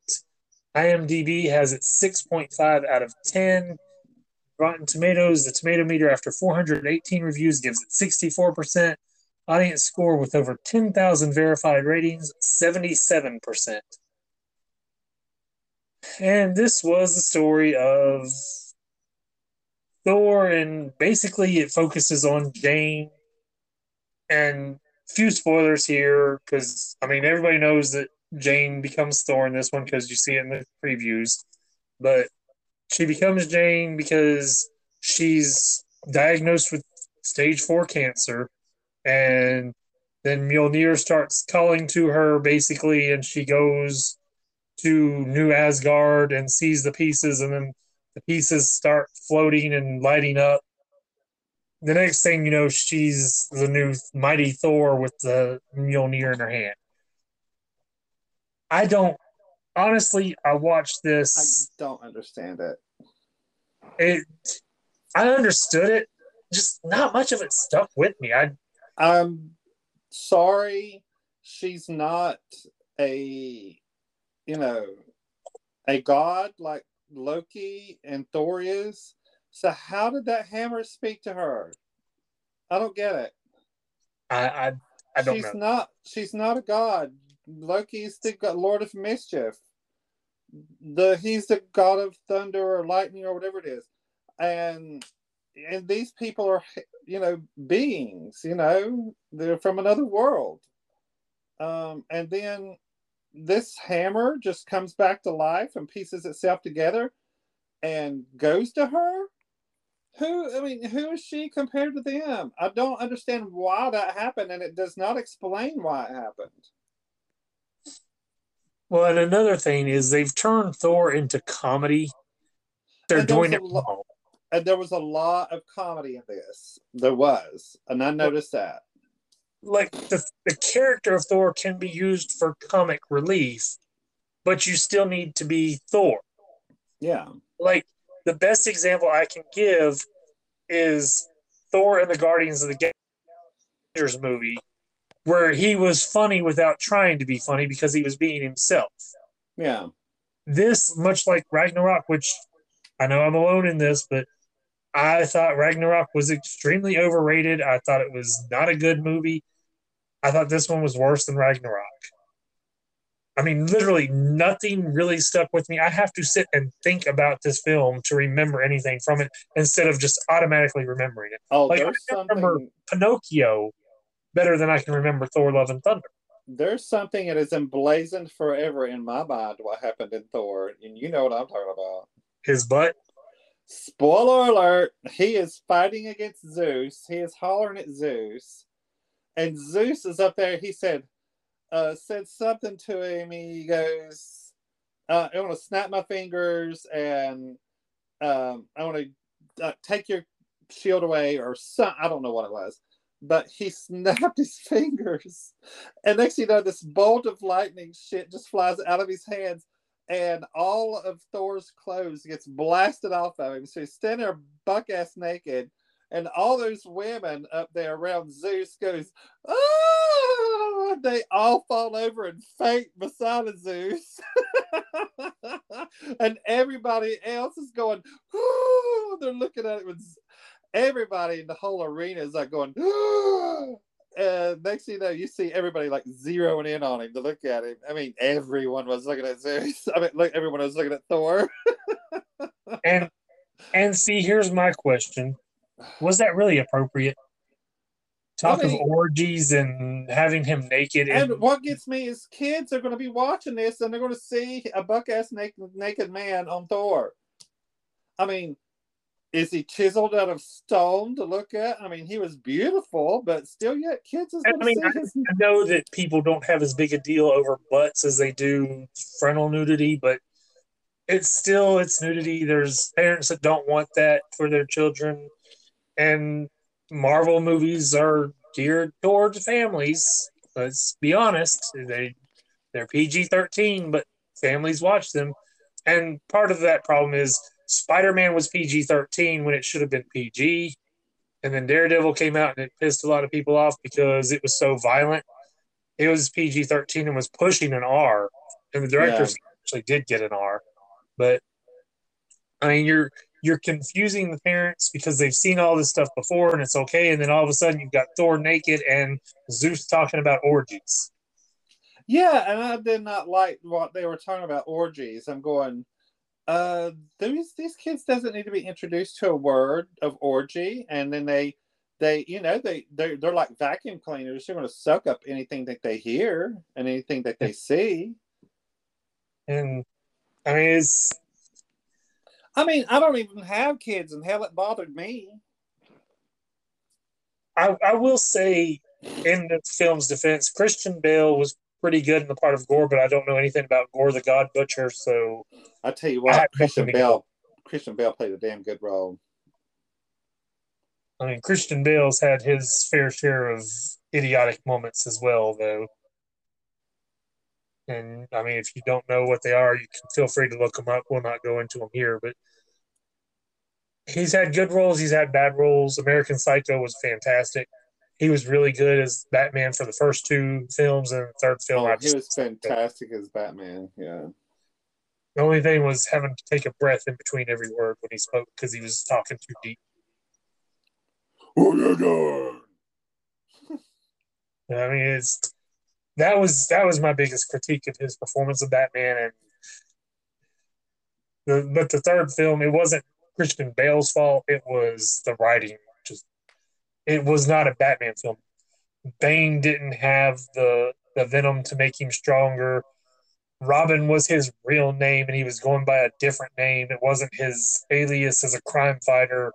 IMDb has it six point five out of ten. Rotten Tomatoes, the tomato meter after 418 reviews gives it 64%. Audience score with over 10,000 verified ratings, 77%. And this was the story of Thor, and basically it focuses on Jane. And few spoilers here, because I mean everybody knows that Jane becomes Thor in this one because you see it in the previews. But she becomes Jane because she's diagnosed with stage four cancer, and then Mjolnir starts calling to her basically, and she goes to New Asgard and sees the pieces, and then the pieces start floating and lighting up. The next thing you know, she's the new mighty Thor with the Mjolnir in her hand. I don't honestly. I watched this. I don't understand it. It, I understood it. Just not much of it stuck with me. I I'm sorry, she's not a, you know, a god like Loki and Thor is. So how did that hammer speak to her? I don't get it. I I, I don't she's know. not. She's not a god. Loki's the go- Lord of Mischief. The he's the god of thunder or lightning or whatever it is, and and these people are you know beings. You know they're from another world. Um, and then this hammer just comes back to life and pieces itself together and goes to her. Who I mean, who is she compared to them? I don't understand why that happened, and it does not explain why it happened. Well, and another thing is they've turned Thor into comedy. They're And there was doing it lo- wrong. And there was a lot of comedy in this. There was, and I noticed that. Like the the character of Thor can be used for comic relief, but you still need to be Thor. Yeah, Like the best example I can give is Thor and the Guardians of the Galaxy movie, where he was funny without trying to be funny because he was being himself. yeah, this much like Ragnarok, which I know I'm alone in this, but I thought Ragnarok was extremely overrated. I thought it was not a good movie. I thought this one was worse than Ragnarok. I mean, literally nothing really stuck with me. I have to sit and think about this film to remember anything from it instead of just automatically remembering it. Oh, Like, I something. remember- Pinocchio better than I can remember Thor Love and Thunder. There's something that is emblazoned forever in my mind. What happened in Thor, and you know what I'm talking about. His butt. Spoiler alert: He is fighting against Zeus. He is hollering at Zeus, and Zeus is up there. He said, uh, said something to him. He goes, uh, "I want to snap my fingers and um, I want to uh, take your shield away," or some. I don't know what it was, but he [laughs] snapped his fingers, and next you know, this bolt of lightning shit just flies out of his hands and all of Thor's clothes gets blasted off of him. So he's standing there buck ass naked, and all those women up there around Zeus goes, oh! [laughs] They all fall over and faint beside Zeus, [laughs] and everybody else is going, oh! [gasps] They're looking at it with everybody in the whole arena is like going, oh! [gasps] And next thing you know, you see everybody like zeroing in on him to look at him. I mean, everyone was looking at Zeus. [laughs] I mean, look, everyone was looking at Thor. And and see, here's my question: Was that really appropriate? Talk I mean- of orgies and having him naked, and, And what gets me is kids are going to be watching this and they're going to see a buck ass naked, naked man on Thor. I mean, is he chiseled out of stone to look at? I mean, he was beautiful, but still, yet kids is I mean, see his. I know that people don't have as big a deal over butts as they do frontal nudity, but it's still it's nudity. There's parents that don't want that for their children, and Marvel movies are geared towards families. Let's be honest; they they're PG thirteen, but families watch them, and part of that problem is Spider Man was PG thirteen when it should have been PG. And then Daredevil came out and it pissed a lot of people off because it was so violent. It was PG 13 and was pushing an R. And the director actually did get an R. But I mean, you're you're confusing the parents because they've seen all this stuff before and it's okay. And then all of a sudden you've got Thor naked and Zeus talking about orgies. Yeah, and I did not like what they were talking about orgies. I'm going, uh, these these kids doesn't need to be introduced to a word of orgy, and then they they you know they they they're like vacuum cleaners. They're going to suck up anything that they hear and anything that they see. And I mean, it's I mean, I don't even have kids, and hell, it bothered me. I, I will say, in the film's defense, Christian Bale was pretty good in the part of Gorr, but I don't know anything about Gorr the God Butcher, so I tell you I what, Christian nothing Bale. Christian Bale played a damn good role. I mean, Christian Bale's had his fair share of idiotic moments as well, though. And I mean, if you don't know what they are, you can feel free to look them up. We'll not go into them here, but he's had good roles. He's had bad roles. American Psycho was fantastic. He was really good as Batman for the first two films, and the third film, Oh, he was fantastic as Batman. Yeah. the only thing was having to take a breath in between every word when he spoke because he was talking too deep. Oh, yeah, yeah. I mean, it's that was that was my biggest critique of his performance of Batman, and the, but the third film, it wasn't Christian Bale's fault. It was the writing. Just it was not a Batman film. Bane didn't have the the venom to make him stronger. Robin was his real name, and he was going by a different name. It wasn't his alias as a crime fighter.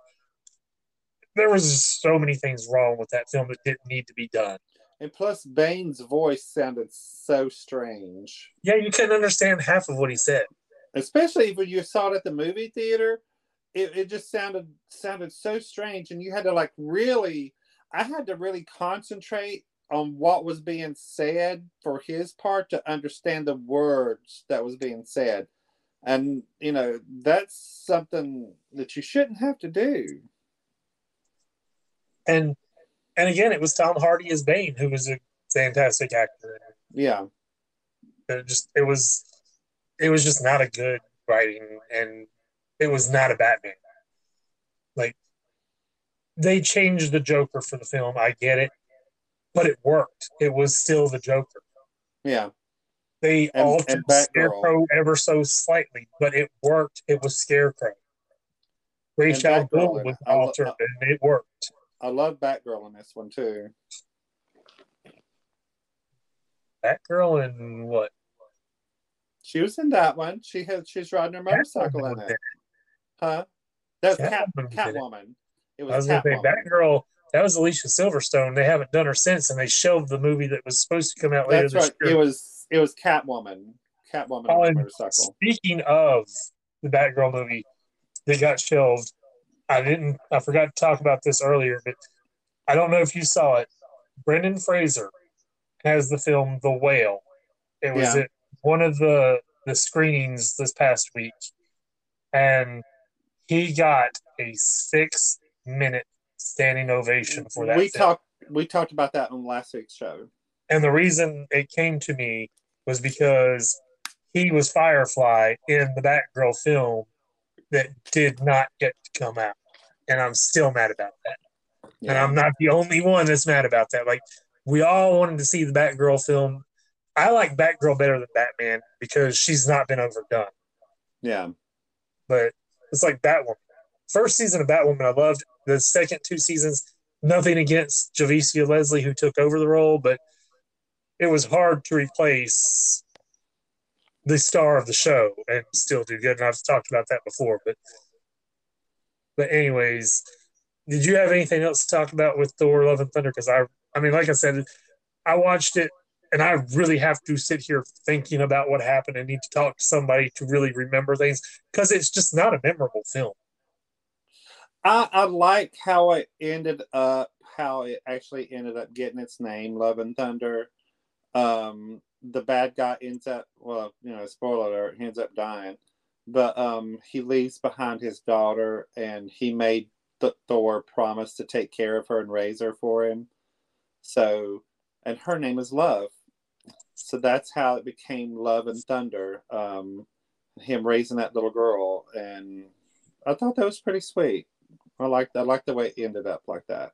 There was so many things wrong with that film that didn't need to be done. And plus, Bane's voice sounded so strange, Yeah, you couldn't understand half of what he said. especially when you saw it at the movie theater. It, it just sounded sounded so strange, and you had to like really. I had to really concentrate on what was being said for his part to understand the words that was being said, and you know that's something that you shouldn't have to do. And and again, it was Tom Hardy as Bane, who was a fantastic actor. Yeah, It just it was it was just not a good writing, and it was not a Batman. Like they changed the Joker for the film. I get it, but it worked. It was still the Joker. yeah. They And- altered and Scarecrow ever so slightly, but it worked. It was Scarecrow. Batgirl Ghul was it. I lo- altered, and it worked. I love Batgirl in this one too. Batgirl in what? She was in that one. She had she's riding her motorcycle in Catwoman it. Huh? That's Cat, Catwoman was it. Catwoman. It I was was gonna say Batgirl. That was Alicia Silverstone. They haven't done her since, and they shelved the movie that was supposed to come out later That's this right. year. It was it was Catwoman. Catwoman Oh, on motorcycle. Speaking of the Batgirl movie that got shelved, I didn't. I forgot to talk about this earlier, but I don't know if you saw it. Brendan Fraser has the film The Whale. It was Yeah. at one of the the screenings this past week, and he got a six minute standing ovation for that. We film. talked we talked about that on last week's show. And the reason it came to me was because he was Firefly in the Batgirl film that did not get to come out. And I'm still mad about that. And I'm not the only one that's mad about that. Like, we all wanted to see the Batgirl film. I like Batgirl better than Batman because she's not been overdone. yeah. But it's like Batwoman. First season of Batwoman, I loved. The second two seasons, nothing against Javicia Leslie, who took over the role, but it was hard to replace the star of the show and still do good. And I've talked about that before, but but anyways, did you have anything else to talk about with Thor: Love and Thunder? Because I, I mean, like I said, I watched it and I really have to sit here thinking about what happened and need to talk to somebody to really remember things because it's just not a memorable film. I, I like how it ended up, how it actually ended up getting its name, Love and Thunder. Um, the bad guy ends up, well, you know, spoiler alert, he ends up dying. But um, he leaves behind his daughter, and he made Th- Thor promise to take care of her and raise her for him. So, and her name is Love. So that's how it became Love and Thunder. Um, him raising that little girl, and I thought that was pretty sweet. I like I like the way it ended up like that.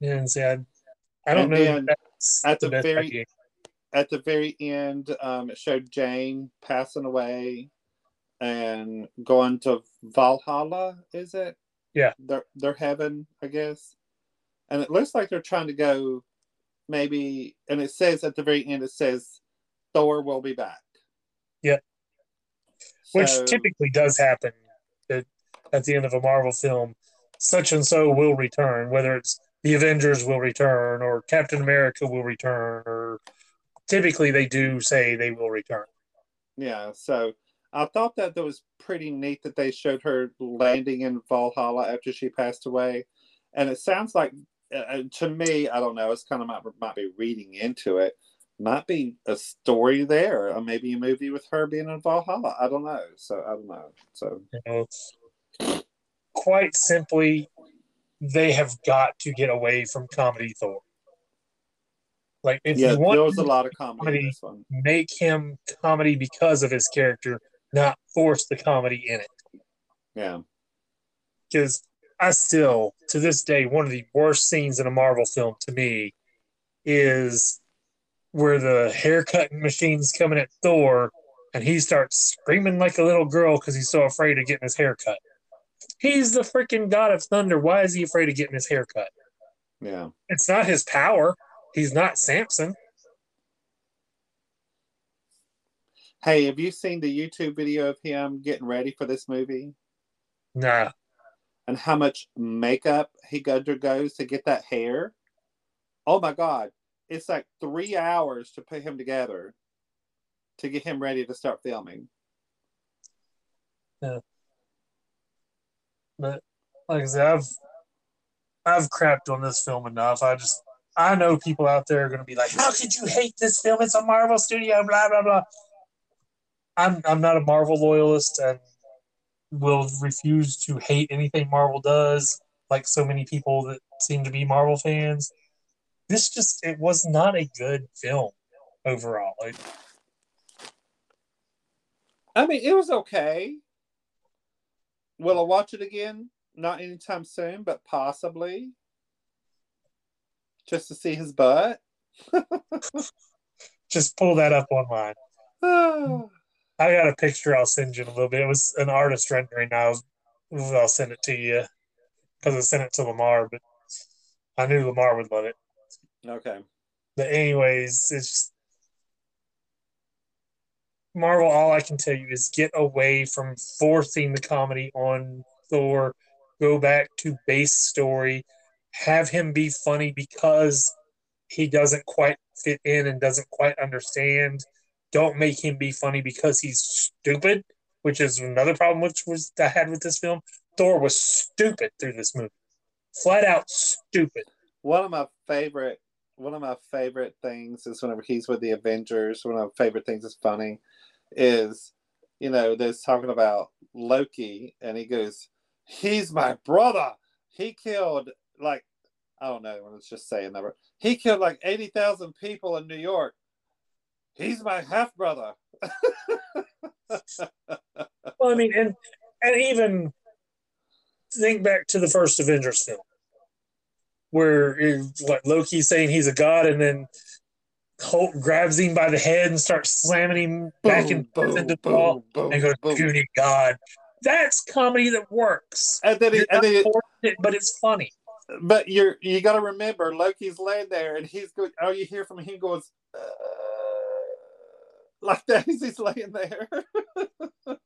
Yeah, and see, I, I don't And know. that's at the best very- idea. At the very end, um, it showed Jane passing away and going to Valhalla. Is it? Yeah. Their their heaven, I guess. And it looks like they're trying to go, maybe. And it says at the very end, it says Thor will be back. Yeah. which typically does happen at, at the end of a Marvel film. such and so will return, whether it's the Avengers will return or Captain America will return, or typically they do say they will return. Yeah, so I thought that that was pretty neat that they showed her landing in Valhalla after she passed away, and it sounds like uh, uh to me, I don't know, it's kind of might, might be reading into it, might be a story there, or maybe a movie with her being in Valhalla. I don't know, so I don't know, so You know, quite simply, they have got to get away from comedy Thor. Like if yeah, you want there was a lot of comedy in comedy. this one. make him comedy because of his character, not force the comedy in it. Yeah, Because I still, to this day, one of the worst scenes in a Marvel film to me is where the haircutting machine's coming at Thor and he starts screaming like a little girl because he's so afraid of getting his hair cut. He's the freaking god of thunder. Why is he afraid of getting his hair cut? yeah. It's not his power. He's not Samson. Hey, have you seen the YouTube video of him getting ready for this movie Nah. and how much makeup he undergoes to get that hair? Oh my God. It's like three hours to put him together to get him ready to start filming. Yeah. But like I said, I've I've crapped on this film enough. I just I know people out there are gonna be like, How could you hate this film? It's a Marvel studio, blah blah blah. I'm I'm not a Marvel loyalist and will refuse to hate anything Marvel does, like so many people that seem to be Marvel fans. This just it was not a good film overall. Like, I mean, it was okay. Will I watch it again? Not anytime soon, but possibly. Just to see his butt. [laughs] just pull that up online. Oh, [sighs] I got a picture I'll send you in a little bit. It was an artist rendering. I'll I'll send it to you because I sent it to Lamar, but I knew Lamar would love it. okay. But anyways, it's just, Marvel. All I can tell you is get away from forcing the comedy on Thor. Go back to base story. Have him be funny because he doesn't quite fit in and doesn't quite understand. Don't make him be funny because he's stupid, which is another problem which was I had with this film. Thor was stupid through this movie, flat out stupid. One of my favorite one of my favorite things is whenever he's with the Avengers, one of my favorite things is funny, is you know, there's talking about Loki and he goes, He's my brother. He killed like I don't know, let's just say a number. He killed like eighty thousand people in New York. He's my half brother. [laughs] Well, I mean, and and even think back to the first Avengers film, where what Loki saying he's a god, and then Hulk grabs him by the head and starts slamming him back in, into the wall, and goes, "Puny god." That's comedy that works. And then, he, and then it, but it's funny. But you're you got to remember Loki's laying there and he's going. All you hear from him goes uh, [laughs] like that as he's laying there. [laughs]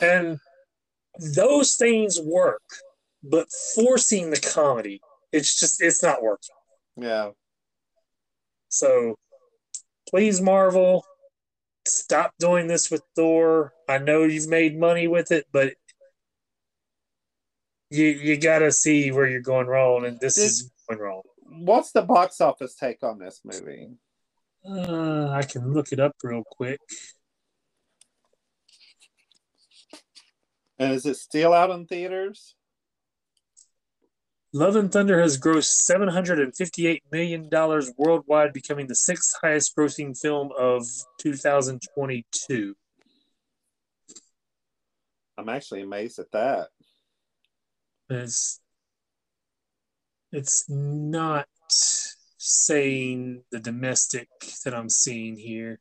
And those things work, but forcing the comedy, it's just it's not working. yeah, So please, Marvel, stop doing this with Thor. I know you've made money with it, but you you gotta see where you're going wrong, and this Did- is going wrong. what's the box office take on this movie? Uh, I can look it up real quick. And is it still out in theaters? Love and Thunder has grossed $758 million worldwide, becoming the sixth highest grossing film of 2022. I'm actually amazed at that. It's, it's not saying the domestic that I'm seeing here.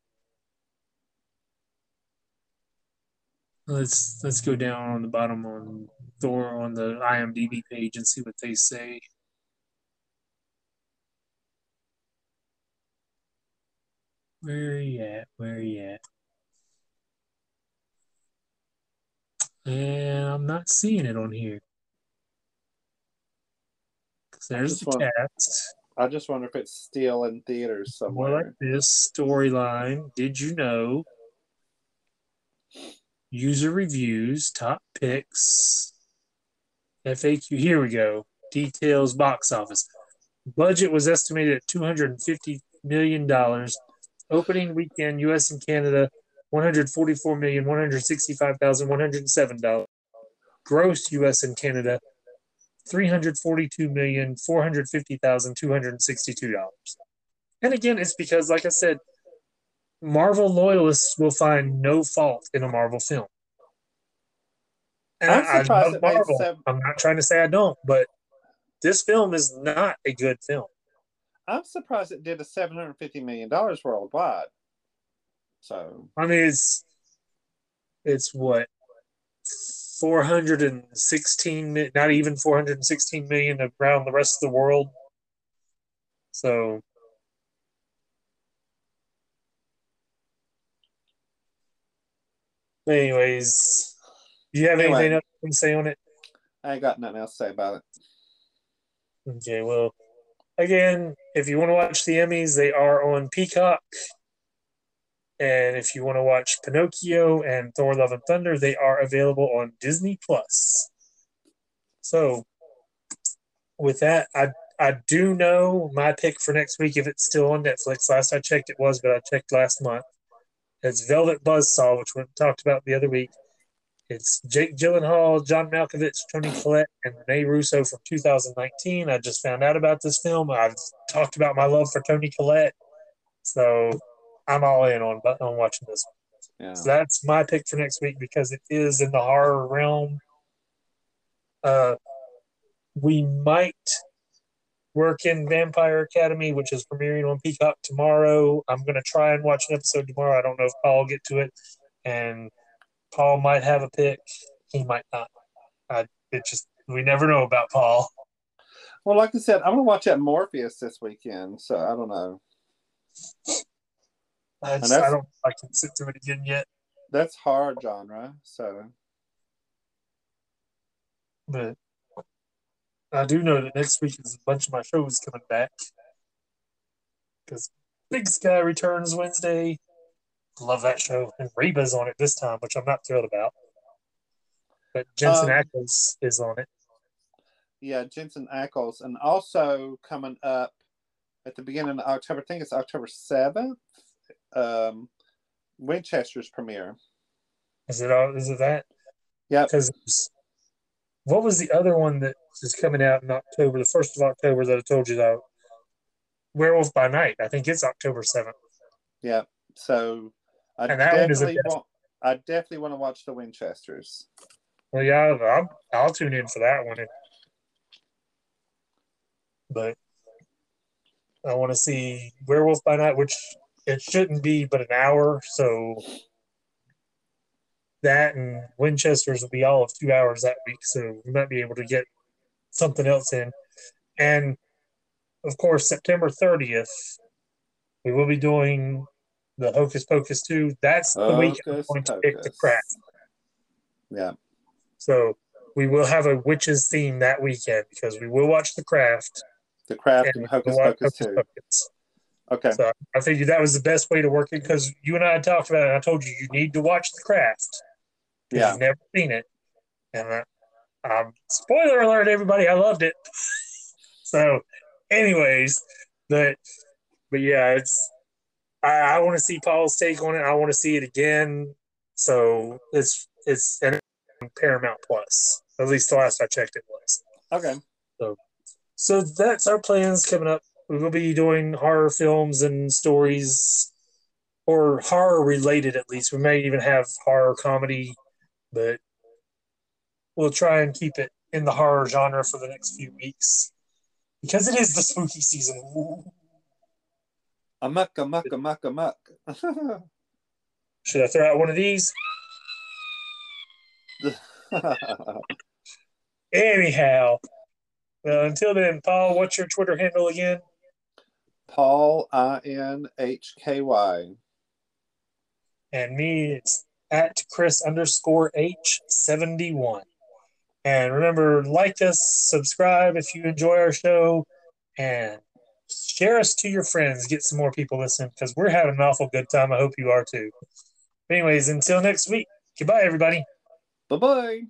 Let's let's go down on the bottom on Thor on the IMDb page and see what they say. Where are you at? Where are you at? And I'm not seeing it on here. There's the want- cast. I just wonder if it's still in theaters More like somewhere. this storyline. Did you know? User reviews, top picks, FAQ. Here we go. Details, box office. Budget was estimated at $250 million. Opening weekend, US and Canada, $144,165,107. Gross US and Canada, $342,450,262. And again, it's because, like I said, Marvel loyalists will find no fault in a Marvel film. And I'm I, I love Marvel. seven- I'm not trying to say I don't, but this film is not a good film. I'm surprised it did a seven hundred fifty million dollars worldwide. So I mean, it's it's what 416 not even 416 million around the rest of the world. So anyways, do you have Anyway. anything else you can say on it? I ain't got nothing else to say about it. Okay, well, again, if you want to watch the Emmys, they are on Peacock. And if you want to watch Pinocchio and Thor Love and Thunder, they are available on Disney Plus. So, with that, I I do know my pick for next week if it's still on Netflix. Last I checked, it was, but I checked last month. It's Velvet Buzzsaw, which we talked about the other week. It's Jake Gyllenhaal, John Malkovich, Toni Collette, and Rene Russo from 2019. I just found out about this film. I've talked about my love for Toni Collette, so I'm all in on on watching this. One. Yeah. So that's my pick for next week because it is in the horror realm. Uh, we might work in Vampire Academy, which is premiering on Peacock tomorrow. I'm going to try and watch an episode tomorrow. I don't know if Paul will get to it, and Paul might have a pick. He might not. I, it just we never know about Paul. Well, like I said, I'm gonna watch that Morpheus this weekend, so I don't know. I, just, I don't. I can sit through it again yet, That's hard genre, so but I do know that next week is a bunch of my shows coming back because Big Sky returns Wednesday. Love that show, and Reba's on it this time, which I'm not thrilled about. But Jensen Um, Ackles is on it. yeah, Jensen Ackles, and also coming up at the beginning of October. I think it's October seventh. Um, Winchester's premiere. Is it all? Is it that? Yeah. Because what was the other one that is coming out in October? The first of October that I told you about. Werewolf by Night. I think it's October seventh. Yeah, so I And that one is a definitely want. I definitely want to watch the Winchesters. Well, yeah, I'll, I'll, I'll tune in for that one. But I want to see Werewolf by Night, which it shouldn't be but an hour. So that and Winchester's will be all of two hours that week. So we might be able to get something else in. And of course, September 30th, we will be doing the Hocus Pocus 2. That's the week I'm Hocus going to pick the craft. Yeah, So we will have a witches theme that weekend because we will watch The Craft The Craft and and Hocus Pocus Hocus too. Pocus. Okay. So I figured that was the best way to work it because you and I talked about it. And I told you you need to watch The Craft. Yeah. You've never seen it. And uh, um, spoiler alert, everybody, I loved it. [laughs] so, anyways, but but yeah, it's I, I want to see Paul's take on it. I want to see it again. So it's it's and Paramount Plus. At least the last I checked, it was. Okay. So so that's our plans coming up. We will be doing horror films and stories, or horror related at least. We may even have horror comedy, but we'll try and keep it in the horror genre for the next few weeks because it is the spooky season. Ooh. Amuck, amuck, amuck, amuck. [laughs] Should I throw out one of these? [laughs] Anyhow, uh, until then, Paul, what's your Twitter handle again? Paul I N H K Y. And me, it's at Chris underscore H seventy one. And remember, like us, subscribe if you enjoy our show, and share us to your friends. Get some more people listening because we're having an awful good time. I hope you are too. Anyways, until next week, goodbye, everybody. Bye bye.